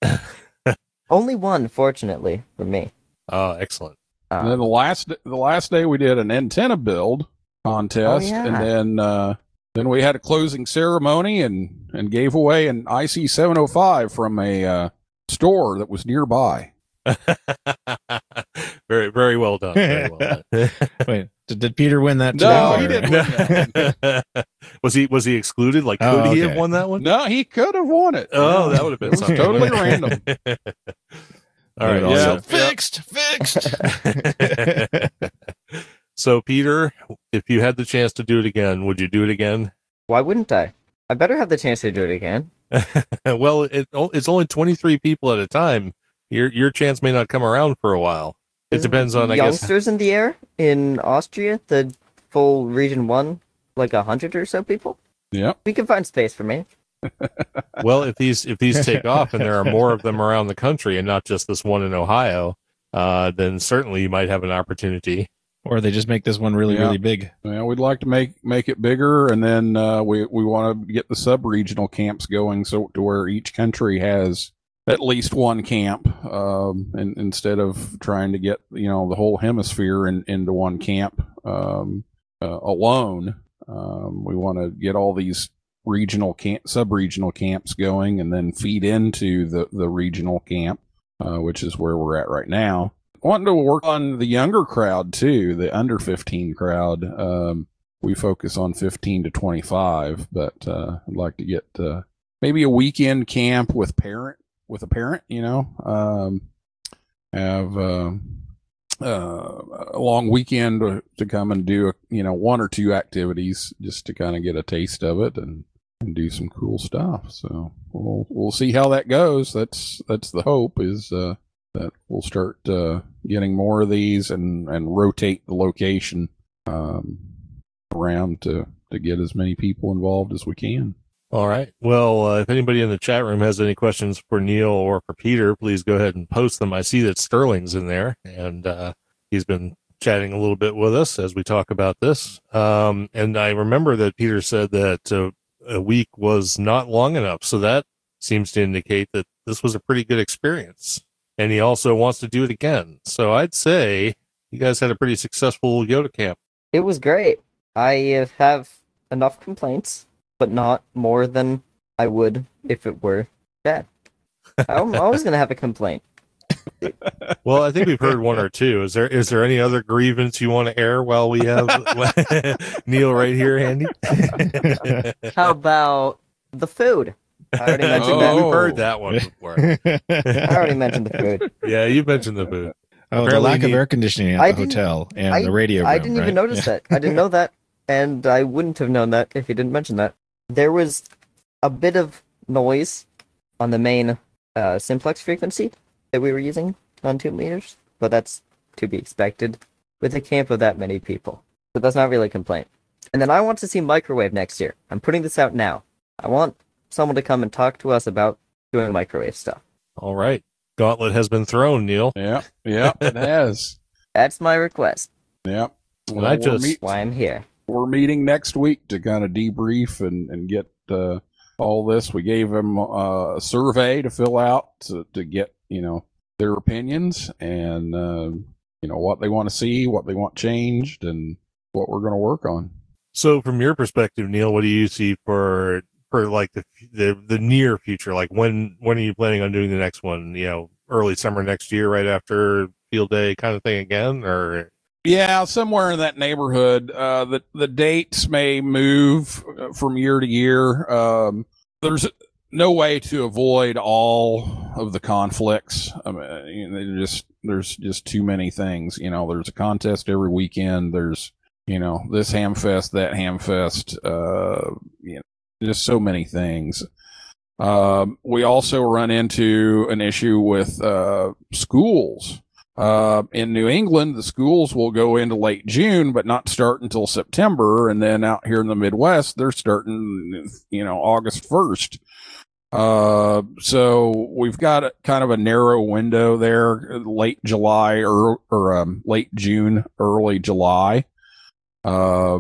D: Only one, fortunately, for me.
B: Oh, excellent.
C: And then
D: Uh,
C: the last the last day we did an antenna build contest,
D: Oh, yeah.
C: and then uh, then we had a closing ceremony and and gave away an IC seven hundred five from a uh, store that was nearby.
B: very very well done. Very well done.
E: Wait, did, did Peter win that? too,
C: No,
E: or-
C: he didn't win
B: was he was he excluded? Like could
E: Oh,
B: he have won that one?
C: No, he could have won it.
B: Oh, that would have been something.
C: totally random.
B: All right.
E: Yeah.
B: Yeah.
E: Also, fixed, fixed.
B: so, Peter, if you had the chance to do it again, would you do it again?
D: why wouldn't I? I better have the chance to do it again.
B: well, it, it's only 23 people at a time. Your your chance may not come around for a while. It
D: Isn't
B: depends on, I guess.
D: youngsters in the air in Austria, the full region one, like a hundred or so people.
C: Yeah,
D: We can find space for me.
B: Well, if these if these take off and there are more of them around the country and not just this one in Ohio, uh, then certainly you might have an opportunity.
E: or they just make this one really,
C: Yeah.
E: really big.
C: Well, we'd like to make make it bigger, and then uh, we we want to get the sub regional camps going, so to where each country has at least one camp, um, and instead of trying to get you know the whole hemisphere in, into one camp um, uh, alone, um, we want to get all these regional camp sub regional camps going, and then feed into the the regional camp. uh, which is where we're at right now. Wanting to work on the younger crowd too, the under 15 crowd. Um, we focus on 15 to 25, but uh, I'd like to get uh, maybe a weekend camp with parent with a parent. You know, um, have uh, uh, a long weekend to, to come and do a, you know one or two activities just to kind of get a taste of it and and do some cool stuff. So we'll we'll see how that goes. That's that's the hope is uh, that we'll start uh, getting more of these and and rotate the location um, around to to get as many people involved as we can.
B: All right. Well, uh, if anybody in the chat room has any questions for Neil or for Peter, please go ahead and post them. I see that Sterling's in there, and uh, he's been chatting a little bit with us as we talk about this. Um, and I remember that Peter said that uh, a week was not long enough, so that seems to indicate that this was a pretty good experience. And he also wants to do it again. So I'd say you guys had a pretty successful YOTA camp.
D: It was great. I have enough complaints, but not more than I would if it were bad. I'm always going to have a complaint.
B: Well, I think we've heard one or two. Is there is there any other grievance you want to air while we have Neil right here handy?
D: How about the food? I already mentioned
B: Oh,
D: that.
B: we've heard that one before.
D: I already mentioned the food.
B: Yeah, you mentioned the food.
E: Oh, the
B: Apparently
E: lack of air conditioning at
D: I
E: the
D: didn't-
E: hotel and
D: I-
E: the radio.
D: I didn't
E: right?
D: even notice
E: Yeah.
D: that. I didn't know that, and I wouldn't have known that if he didn't mention that. There was a bit of noise on the main uh, simplex frequency that we were using on two meters, but that's to be expected with a camp of that many people. So that's not really a complaint. And then I want to see microwave next year. I'm putting this out now. I want someone to come and talk to us about doing microwave stuff.
B: All right. Gauntlet has been thrown, Neil.
C: Yeah, yeah, it has.
D: That's my request.
C: Yeah.
B: And I just-
C: meet-
D: Why I'm here.
C: We're meeting next week to kind of debrief and, and get uh, all this. We gave them uh, a survey to fill out to, to get, you know, their opinions and, uh, you know, what they want to see, what they want changed, and what we're going to work on.
B: So, from your perspective, Neil, what do you see for for like the the the near future? Like when when are you planning on doing the next one? You know, early summer next year, right after field day, kind of thing again, or
C: Yeah, somewhere in that neighborhood. Uh, the the dates may move uh, from year to year. Um, there's no way to avoid all of the conflicts. I mean, you know, just there's just too many things. You know, there's a contest every weekend. There's you know this hamfest, that hamfest. Uh, you know, just so many things. Um, we also run into an issue with uh, schools. Uh, in New England, the schools will go into late June, but not start until September. And then out here in the Midwest, they're starting, you know, August 1st. Uh, so we've got a, kind of a narrow window there, late July or, or, um, late June, early July, uh,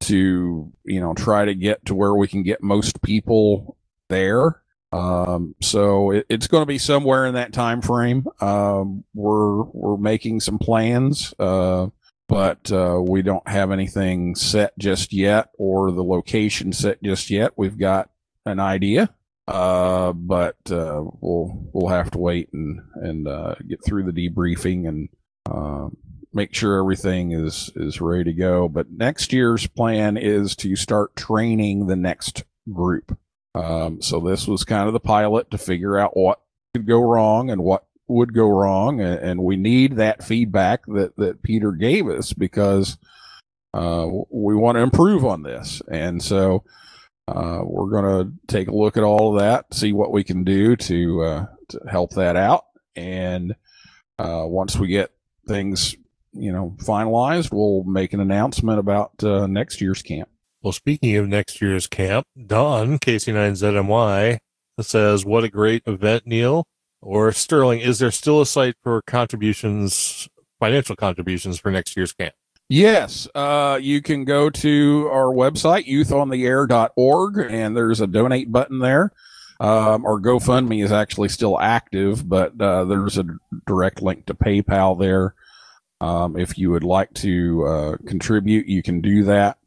C: to, you know, try to get to where we can get most people there. Um, so it, it's going to be somewhere in that time frame. Um, we're we're making some plans, uh, but uh, we don't have anything set just yet, or the location set just yet. We've got an idea, uh, but uh, we'll we'll have to wait and and uh, get through the debriefing and uh, make sure everything is is ready to go. But next year's plan is to start training the next group. Um, so this was kind of the pilot to figure out what could go wrong and what would go wrong, and, and we need that feedback that that Peter gave us because uh, we want to improve on this, and so uh, we're going to take a look at all of that, see what we can do to uh, to help that out, and uh, once we get things you know finalized, we'll make an announcement about uh, next year's camp.
B: Well, speaking of next year's camp, Don, KC9ZMY, says, What a great event, Neil. Or Sterling, is there still a site for contributions, financial contributions for next year's camp?
C: Yes, uh, you can go to our website, youthontheair.org, and there's a donate button there. Um, our GoFundMe is actually still active, but uh, there's a direct link to PayPal there. Um, if you would like to uh, contribute, you can do that.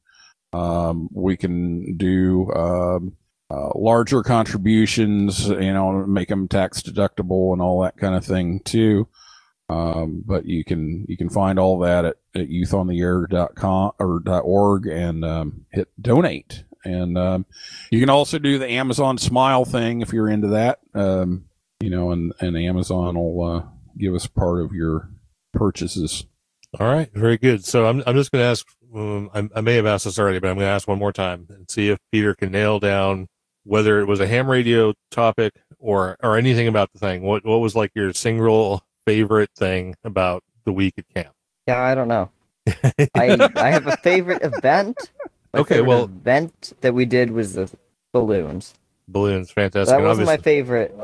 C: Um, we can do um, uh, larger contributions, you know, make them tax deductible and all that kind of thing too. Um, but you can you can find all that at, at youthontheair.com or .org and um, hit donate. And um, you can also do the Amazon Smile thing if you're into that. Um, you know, and and Amazon will uh, give us part of your purchases.
B: All right, very good. So I'm I'm just going to ask. Um, I, I may have asked this already, but I'm going to ask one more time and see if Peter can nail down whether it was a ham radio topic or or anything about the thing. What what was like your single favorite thing about the week at camp?
D: Yeah, I don't know. I I have a favorite event. My
B: Okay,
D: favorite
B: well-
D: event that we did was the balloons.
B: Balloons, fantastic.
D: that wasn't my favorite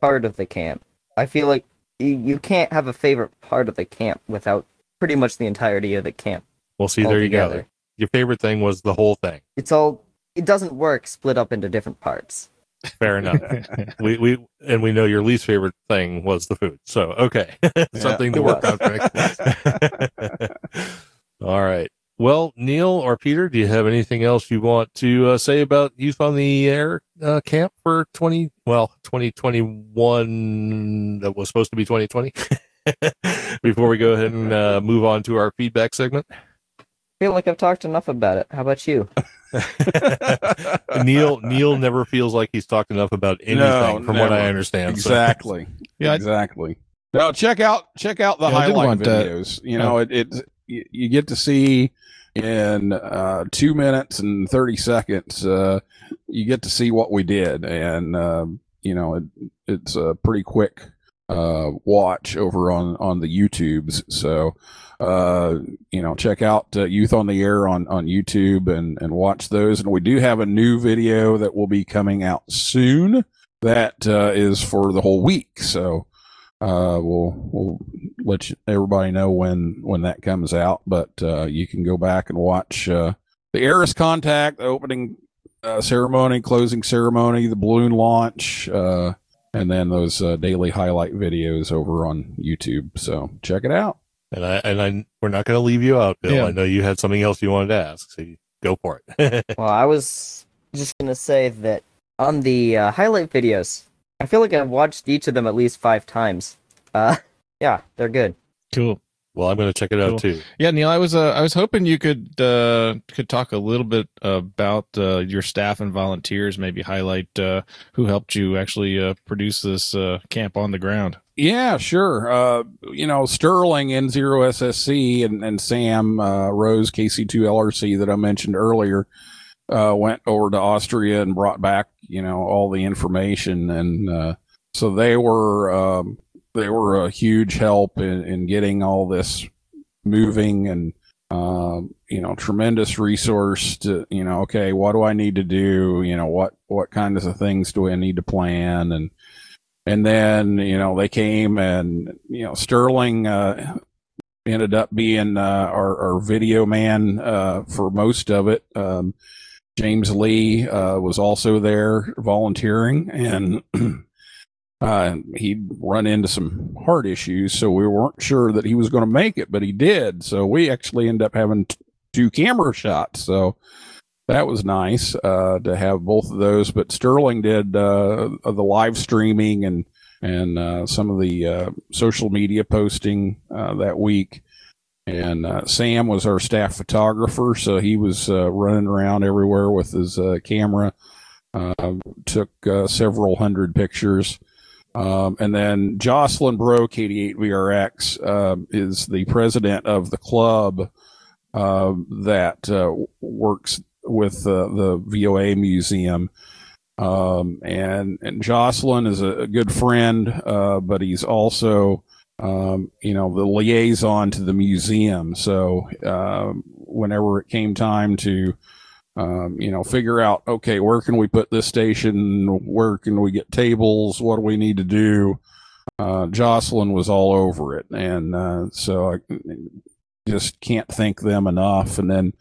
D: part of the camp. I feel like you, you can't have a favorite part of the camp without pretty much the entirety of the camp.
B: Well, see, there you go. Your favorite thing was the whole thing.
D: It's all. It doesn't work split up into different parts.
B: Fair enough. we we and we know your least favorite thing was the food. So okay, something to work on. All right. Well, Neil or Peter, do you have anything else you want to uh, say about Youth on the Air uh, camp for twenty? Well, twenty twenty one. That was supposed to be twenty twenty. Before we go ahead and uh, move on to our feedback segment,
D: I feel like I've talked enough about it. How about you?
B: Neil Neil never feels like he's talked enough about anything,
C: No,
B: from what I
C: never.
B: understand. so-
C: Exactly.
E: Yeah,
C: exactly. Now check out check out the
E: Yeah,
C: highlight
E: want that.
C: videos. You know, it, it you, you get to see in uh, two minutes and thirty seconds. Uh, you get to see what we did, and um, you know, it, it's a pretty quick uh, watch over on on the YouTubes. So, uh, you know, check out uh, Youth on the Air on on YouTube and and watch those. And we do have a new video that will be coming out soon. That uh, is for the whole week. So uh, we'll we'll let you, everybody know when when that comes out. But uh, you can go back and watch uh, the ARISS Contact, the opening uh, ceremony, closing ceremony, the balloon launch, uh, and then those uh, daily highlight videos over on YouTube. So check it out.
B: And I and I we're not going to leave you out, Bill.
E: Yeah.
B: I know you had something else you wanted to ask, so you go for it.
D: Well, I was just gonna say that on the uh, highlight videos, I feel like I've watched each of them at least five times. Uh, yeah, they're good.
E: cool.
B: Well, I'm going to check it out
E: Cool.
B: too.
E: Yeah, Neil, I was uh, I was hoping you could uh, could talk a little bit about uh, your staff and volunteers, maybe highlight uh, who helped you actually uh, produce this uh, camp on the ground.
C: Yeah, sure. Uh, you know, Sterling N0SSC and, and Sam uh, Rose KC2LRC that I mentioned earlier uh, went over to Austria and brought back, you know, all the information. And uh, so they were um, they were a huge help in, in getting all this moving and um, you know, tremendous resource to, you know, okay, what do I need to do? You know, what, what kinds of things do I need to plan? And, and then, you know, they came and, you know, Sterling, uh, ended up being, uh, our, our video man, uh, for most of it. Um, James Lee, uh, was also there volunteering and, uh, he'd run into some heart issues, so we weren't sure that he was going to make it, but he did. So we actually ended up having t- two camera shots. So that was nice uh, to have both of those. But Sterling did uh, the live streaming and and uh, some of the uh, social media posting uh, that week. And uh, Sam was our staff photographer, so he was running around everywhere with his camera. Took several hundred pictures. Um, and then Jocelyn Bro, KD8VRX, um, is the president of the club um, that uh, works with uh, the VOA Museum. Um, and, and Jocelyn is a, a good friend, uh, but he's also, um, you know, the liaison to the museum. So, um, whenever it came time to, um, you know, figure out, okay, where can we put this station? Where can we get tables? What do we need to do? Uh, Jocelyn was all over it. And, uh, so I just can't thank them enough. And then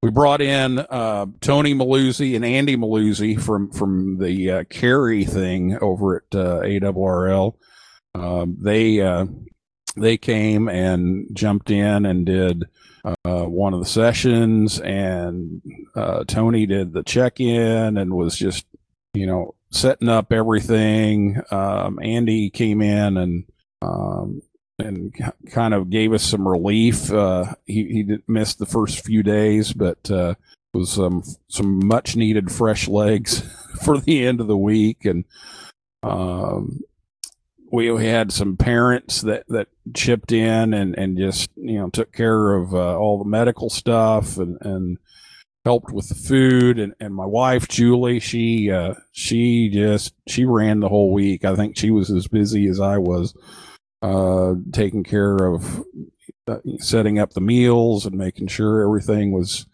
C: we brought in, uh, Tony Milluzzi and Andy Milluzzi from, from the, uh, carry thing over at, uh, ARRL. Um, they, uh, they came and jumped in and did, uh, one of the sessions and uh, Tony did the check in and was just you know, setting up everything. Um, Andy came in and um, and kind of gave us some relief. Uh, he he missed the first few days, but uh, was some some much needed fresh legs for the end of the week, and um, we had some parents that that chipped in and and just you know took care of uh, all the medical stuff and and helped with the food. And, and my wife Julie she uh, she just she ran the whole week. I think she was as busy as I was uh, taking care of uh, setting up the meals and making sure everything was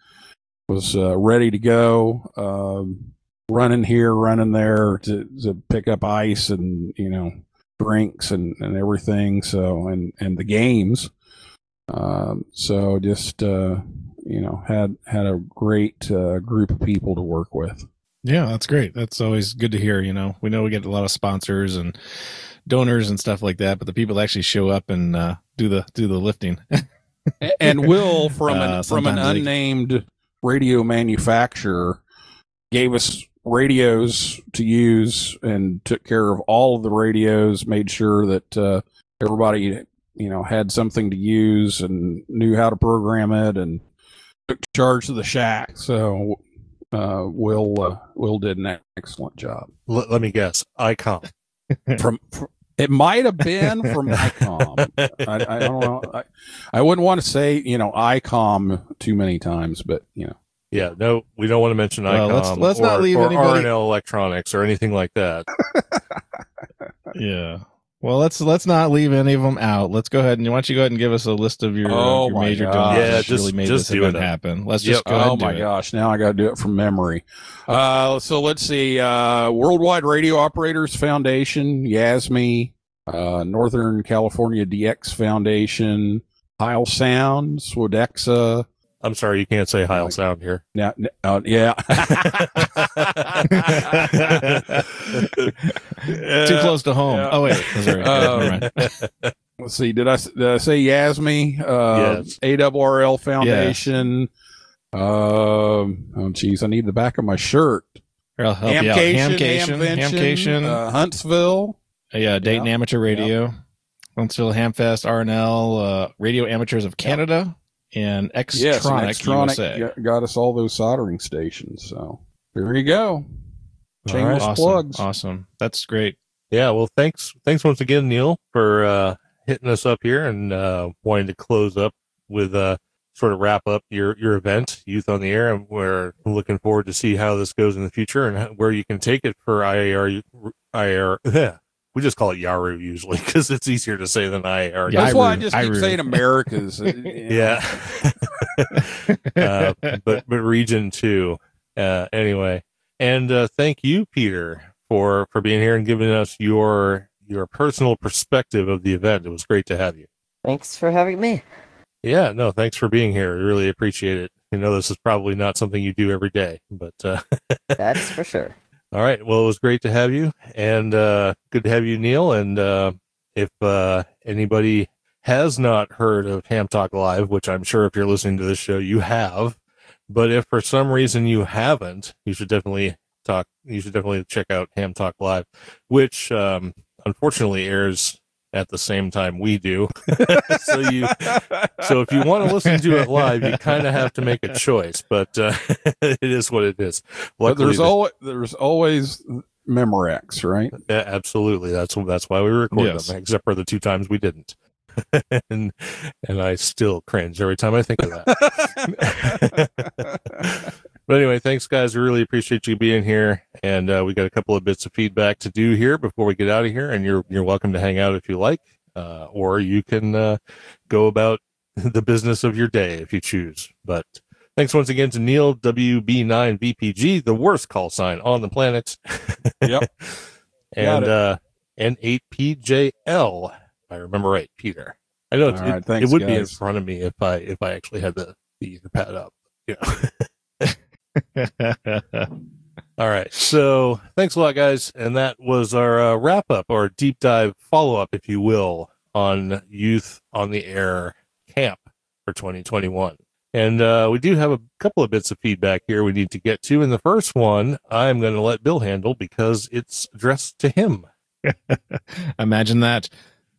C: was uh, ready to go. Um, running here running there to, to pick up ice and you know drinks and, and everything so and and the games um, so just uh, you know had had a great uh, group of people to work with.
E: Yeah, that's great. That's always good to hear. You know, we know we get a lot of sponsors and donors and stuff like that, but the people that actually show up and uh, do the do the lifting.
C: and Will from an, uh, from an unnamed radio manufacturer gave us radios to use and took care of all of the radios, made sure that uh, everybody you know had something to use and knew how to program it and took charge of the shack. So uh, Will uh, Will did an excellent job.
B: L- let me guess, ICOM
C: from, from. It might have been from ICOM. I, I, don't know. I, I wouldn't want to say you know ICOM too many times, but you know.
B: Yeah, no, we don't want to mention ICOM.
E: let's, let's
B: or,
E: not leave
B: or
E: anybody...
B: RNL Electronics or anything like that.
E: yeah. Well, let's let's not leave any of them out. Let's go ahead and why don't you go ahead and give us a list of your,
C: oh
E: your major
C: gosh.
E: donors
B: yeah,
E: that
B: just,
E: really made
B: just
E: this event happen. Let's just go ahead.
C: Oh my
E: it.
C: gosh! Now I got to do it from memory. Uh, so let's see. Uh, Worldwide Radio Operators Foundation, YASME, uh, Northern California DX Foundation, Heil Sound, SWODXA,
B: I'm sorry, you can't say Heil Sound here.
C: Yeah, uh, yeah.
E: Too close to home. Yeah. Oh wait, sorry.
C: Um, let's see. Did I did I say YASME? Uh, yes. ARRL Foundation. Yes. Um, oh geez, I need the back of my shirt.
E: I'll help Hamcation, Hamcation,
C: Hamcation, uh, Huntsville.
E: Yeah, Dayton yeah. Amateur Radio. Huntsville Hamfest, RNL, uh, Radio Amateurs of Canada and Xtronic, yes, and
C: Xtronic got us all those soldering stations. So there you go. Shameless right.
E: awesome.
C: plugs.
E: Awesome. That's great.
B: Yeah. Well, thanks. Thanks once again, Neil, for uh, hitting us up here and uh, wanting to close up with uh, sort of wrap up your your event, Youth on the Air, and we're looking forward to see how this goes in the future and where you can take it for IAR. IAR we just call it Yaru usually because it's easier to say than IAR.
C: That's why I just keep saying Americas.
B: Uh, yeah. uh, but but region two. Uh, anyway, and uh, thank you, Peter, for for being here and giving us your your personal perspective of the event. It was great to have you.
D: Thanks for having me.
B: Yeah, no, thanks for being here. I really appreciate it. You know, this is probably not something you do every day, but uh,
D: that's for sure.
B: All right. Well, it was great to have you, and uh, good to have you, Neil. And uh, if uh, anybody has not heard of Ham Talk Live, which I'm sure if you're listening to this show, you have, but if for some reason you haven't, you should definitely talk. You should definitely check out Ham Talk Live, which um, unfortunately airs at the same time we do. so you, so if you want to listen to it live, you kind of have to make a choice. But uh, it is what it is.
C: Luckily, there's always there's always Memorex, right?
B: Yeah, absolutely. That's that's why we record yes. them, except for the two times we didn't. and and I still cringe every time I think of that. But anyway, thanks guys. We really appreciate you being here, and uh, we got a couple of bits of feedback to do here before we get out of here. And you're you're welcome to hang out if you like, uh, or you can uh, go about the business of your day if you choose. But thanks once again to Neil WB9VPG, the worst call sign on the planet.
C: Yep.
B: and uh, N8PJL, if I remember right, Peter. I know it, right, thanks, it, would guys. be in front of me if I if I actually had the the pad up. Yeah. All right. So thanks a lot, guys. And that was our uh, wrap up or deep dive follow up, if you will, on Youth on the Air Camp for 2021. And uh, we do have a couple of bits of feedback here we need to get to. And the first one I'm going to let Bill handle because it's addressed to him.
E: Imagine that.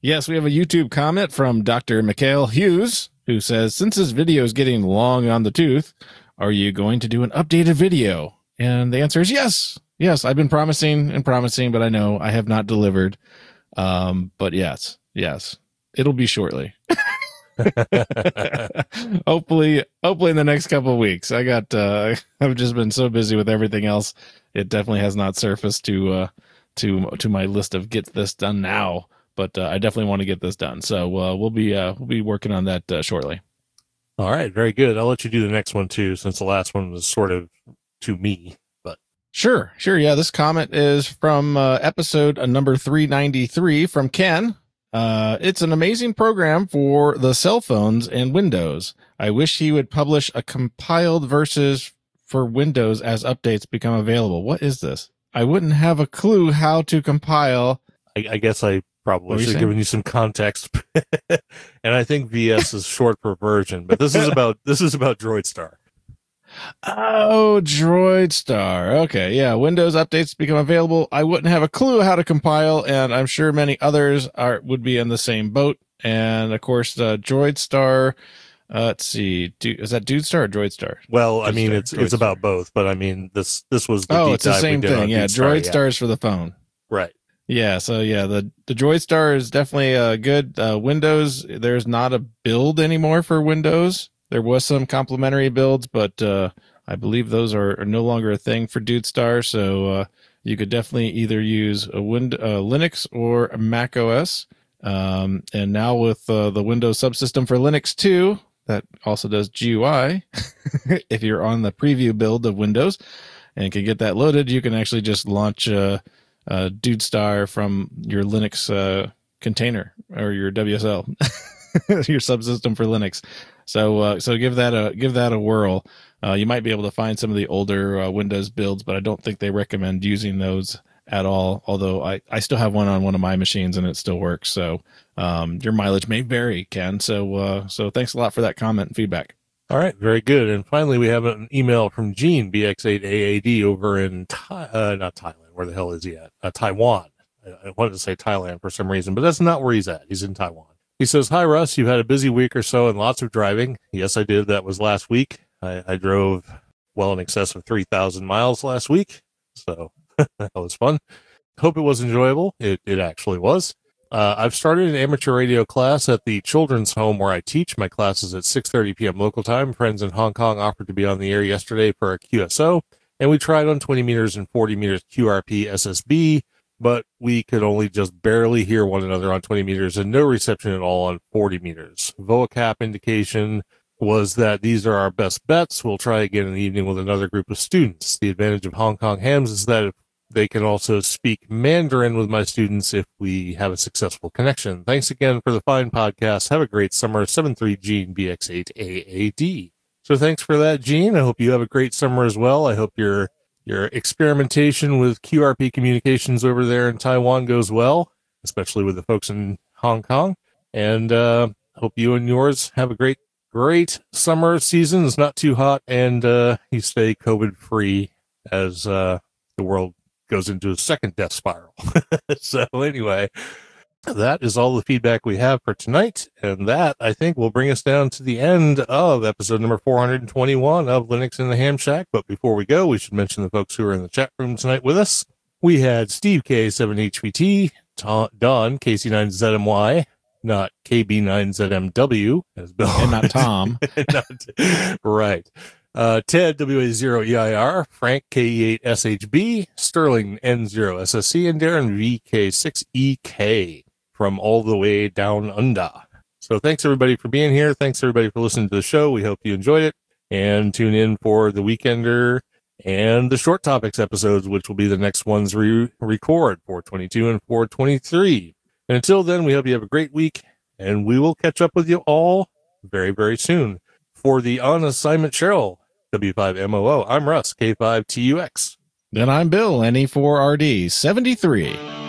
E: Yes, we have a YouTube comment from Dr. Mikhail Hughes who says, Since this video is getting long on the tooth, are you going to do an updated video? And the answer is yes. Yes, I've been promising and promising, but I know I have not delivered. Um, but yes, yes, it'll be shortly. hopefully, hopefully in the next couple of weeks. I got, uh, I've just been so busy with everything else. It definitely has not surfaced to, uh, to, to my list of get this done now, but uh, I definitely want to get this done. So, uh, we'll be, uh, we'll be working on that uh, shortly.
B: All right, very good. I'll let you do the next one too, since the last one was sort of to me. But
E: Sure, sure. Yeah, this comment is from uh, episode uh, number 393 from Ken. Uh, it's an amazing program for the cell phones and Windows. I wish he would publish a compiled versus for Windows as updates become available. What is this? I wouldn't have a clue how to compile.
B: I, I guess I probably should have given you some context. and I think VS is short for version, but this is about this is about Droid Star.
E: Oh, Droid Star. Okay, yeah. Windows updates become available. I wouldn't have a clue how to compile, and I'm sure many others are would be in the same boat. And of course, uh, Droid Star. Uh, let's see. Is that Dude Star or Droid Star?
B: Well, I
E: DroidStar,
B: mean, it's it's
E: DroidStar.
B: about both, but I mean, this this was the
E: oh,
B: deep
E: it's the same thing. Yeah, Droid
B: yeah.
E: Stars for the phone.
B: right?
E: Yeah, so yeah, the the Droid Star is definitely uh, good. Uh, Windows, there's not a build anymore for Windows. There was some complementary builds, but uh, I believe those are, are no longer a thing for Dude Star. So uh, you could definitely either use a Win- uh, Linux or a Mac OS. Um, and now with uh, the Windows subsystem for Linux 2, that also does GUI. if you're on the preview build of Windows and can get that loaded, you can actually just launch. Uh, Dude Star from your Linux uh, container or your WSL, your subsystem for Linux. So uh, so give that a give that a whirl. Uh, you might be able to find some of the older uh, Windows builds, but I don't think they recommend using those at all. Although I, I still have one on one of my machines and it still works. So um, your mileage may vary, Ken. So uh, so thanks a lot for that comment and feedback.
B: All right, very good. And finally, we have an email from Gene BX8AAD over in uh, not Thailand. Where the hell is he at? Uh, Taiwan. I, I wanted to say Thailand for some reason, but that's not where he's at. He's in Taiwan. He says, "Hi Russ, you've had a busy week or so and lots of driving. Yes, I did. That was last week. I, I drove well in excess of three thousand miles last week, so that was fun. Hope it was enjoyable. It it actually was." Uh, I've started an amateur radio class at the children's home where I teach. My class is at 6:30 p.m. local time. Friends in Hong Kong offered to be on the air yesterday for a QSO, and we tried on 20 meters and 40 meters QRP SSB, but we could only just barely hear one another on 20 meters and no reception at all on 40 meters. VOACAP indication was that these are our best bets. We'll try again in the evening with another group of students. The advantage of Hong Kong hams is that if they can also speak Mandarin with my students if we have a successful connection. Thanks again for the fine podcast. Have a great summer. 73 Gene BX8AAD. So thanks for that, Gene. I hope you have a great summer as well. I hope your your experimentation with QRP communications over there in Taiwan goes well, especially with the folks in Hong Kong. And uh, hope you and yours have a great, great summer season. It's not too hot, and uh, you stay COVID free as uh, the world goes into a second death spiral. so anyway, that is all the feedback we have for tonight. And that I think will bring us down to the end of episode number 421 of Linux in the Ham Shack. But before we go, we should mention the folks who are in the chat room tonight with us. We had Steve K7HPT, Ta- Don KC9ZMY, not KB9ZMW, as Bill
E: And not Tom.
B: Not- right. Uh, Ted WA0EIR, Frank KE8SHB, Sterling N0SSC, and Darren VK6EK from all the way down under. So thanks everybody for being here. Thanks everybody for listening to the show. We hope you enjoyed it and tune in for the Weekender and the Short Topics episodes, which will be the next ones we record 422 and 423. And until then, we hope you have a great week and we will catch up with you all very, very soon for the On Assignment Cheryl, W5MOO. I'm Russ, K5TUX.
E: Then I'm Bill, NE4RD73.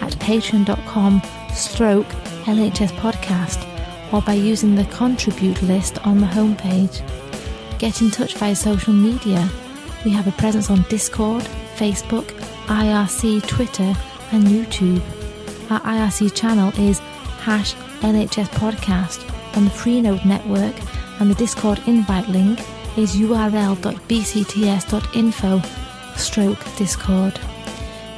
A: at patreon.com stroke LHS podcast or by using the contribute list on the homepage. Get in touch via social media. We have a presence on Discord, Facebook, IRC, Twitter, and YouTube. Our IRC channel is hash LHS podcast on the Freenode network, and the Discord invite link is url.bcts.info stroke Discord.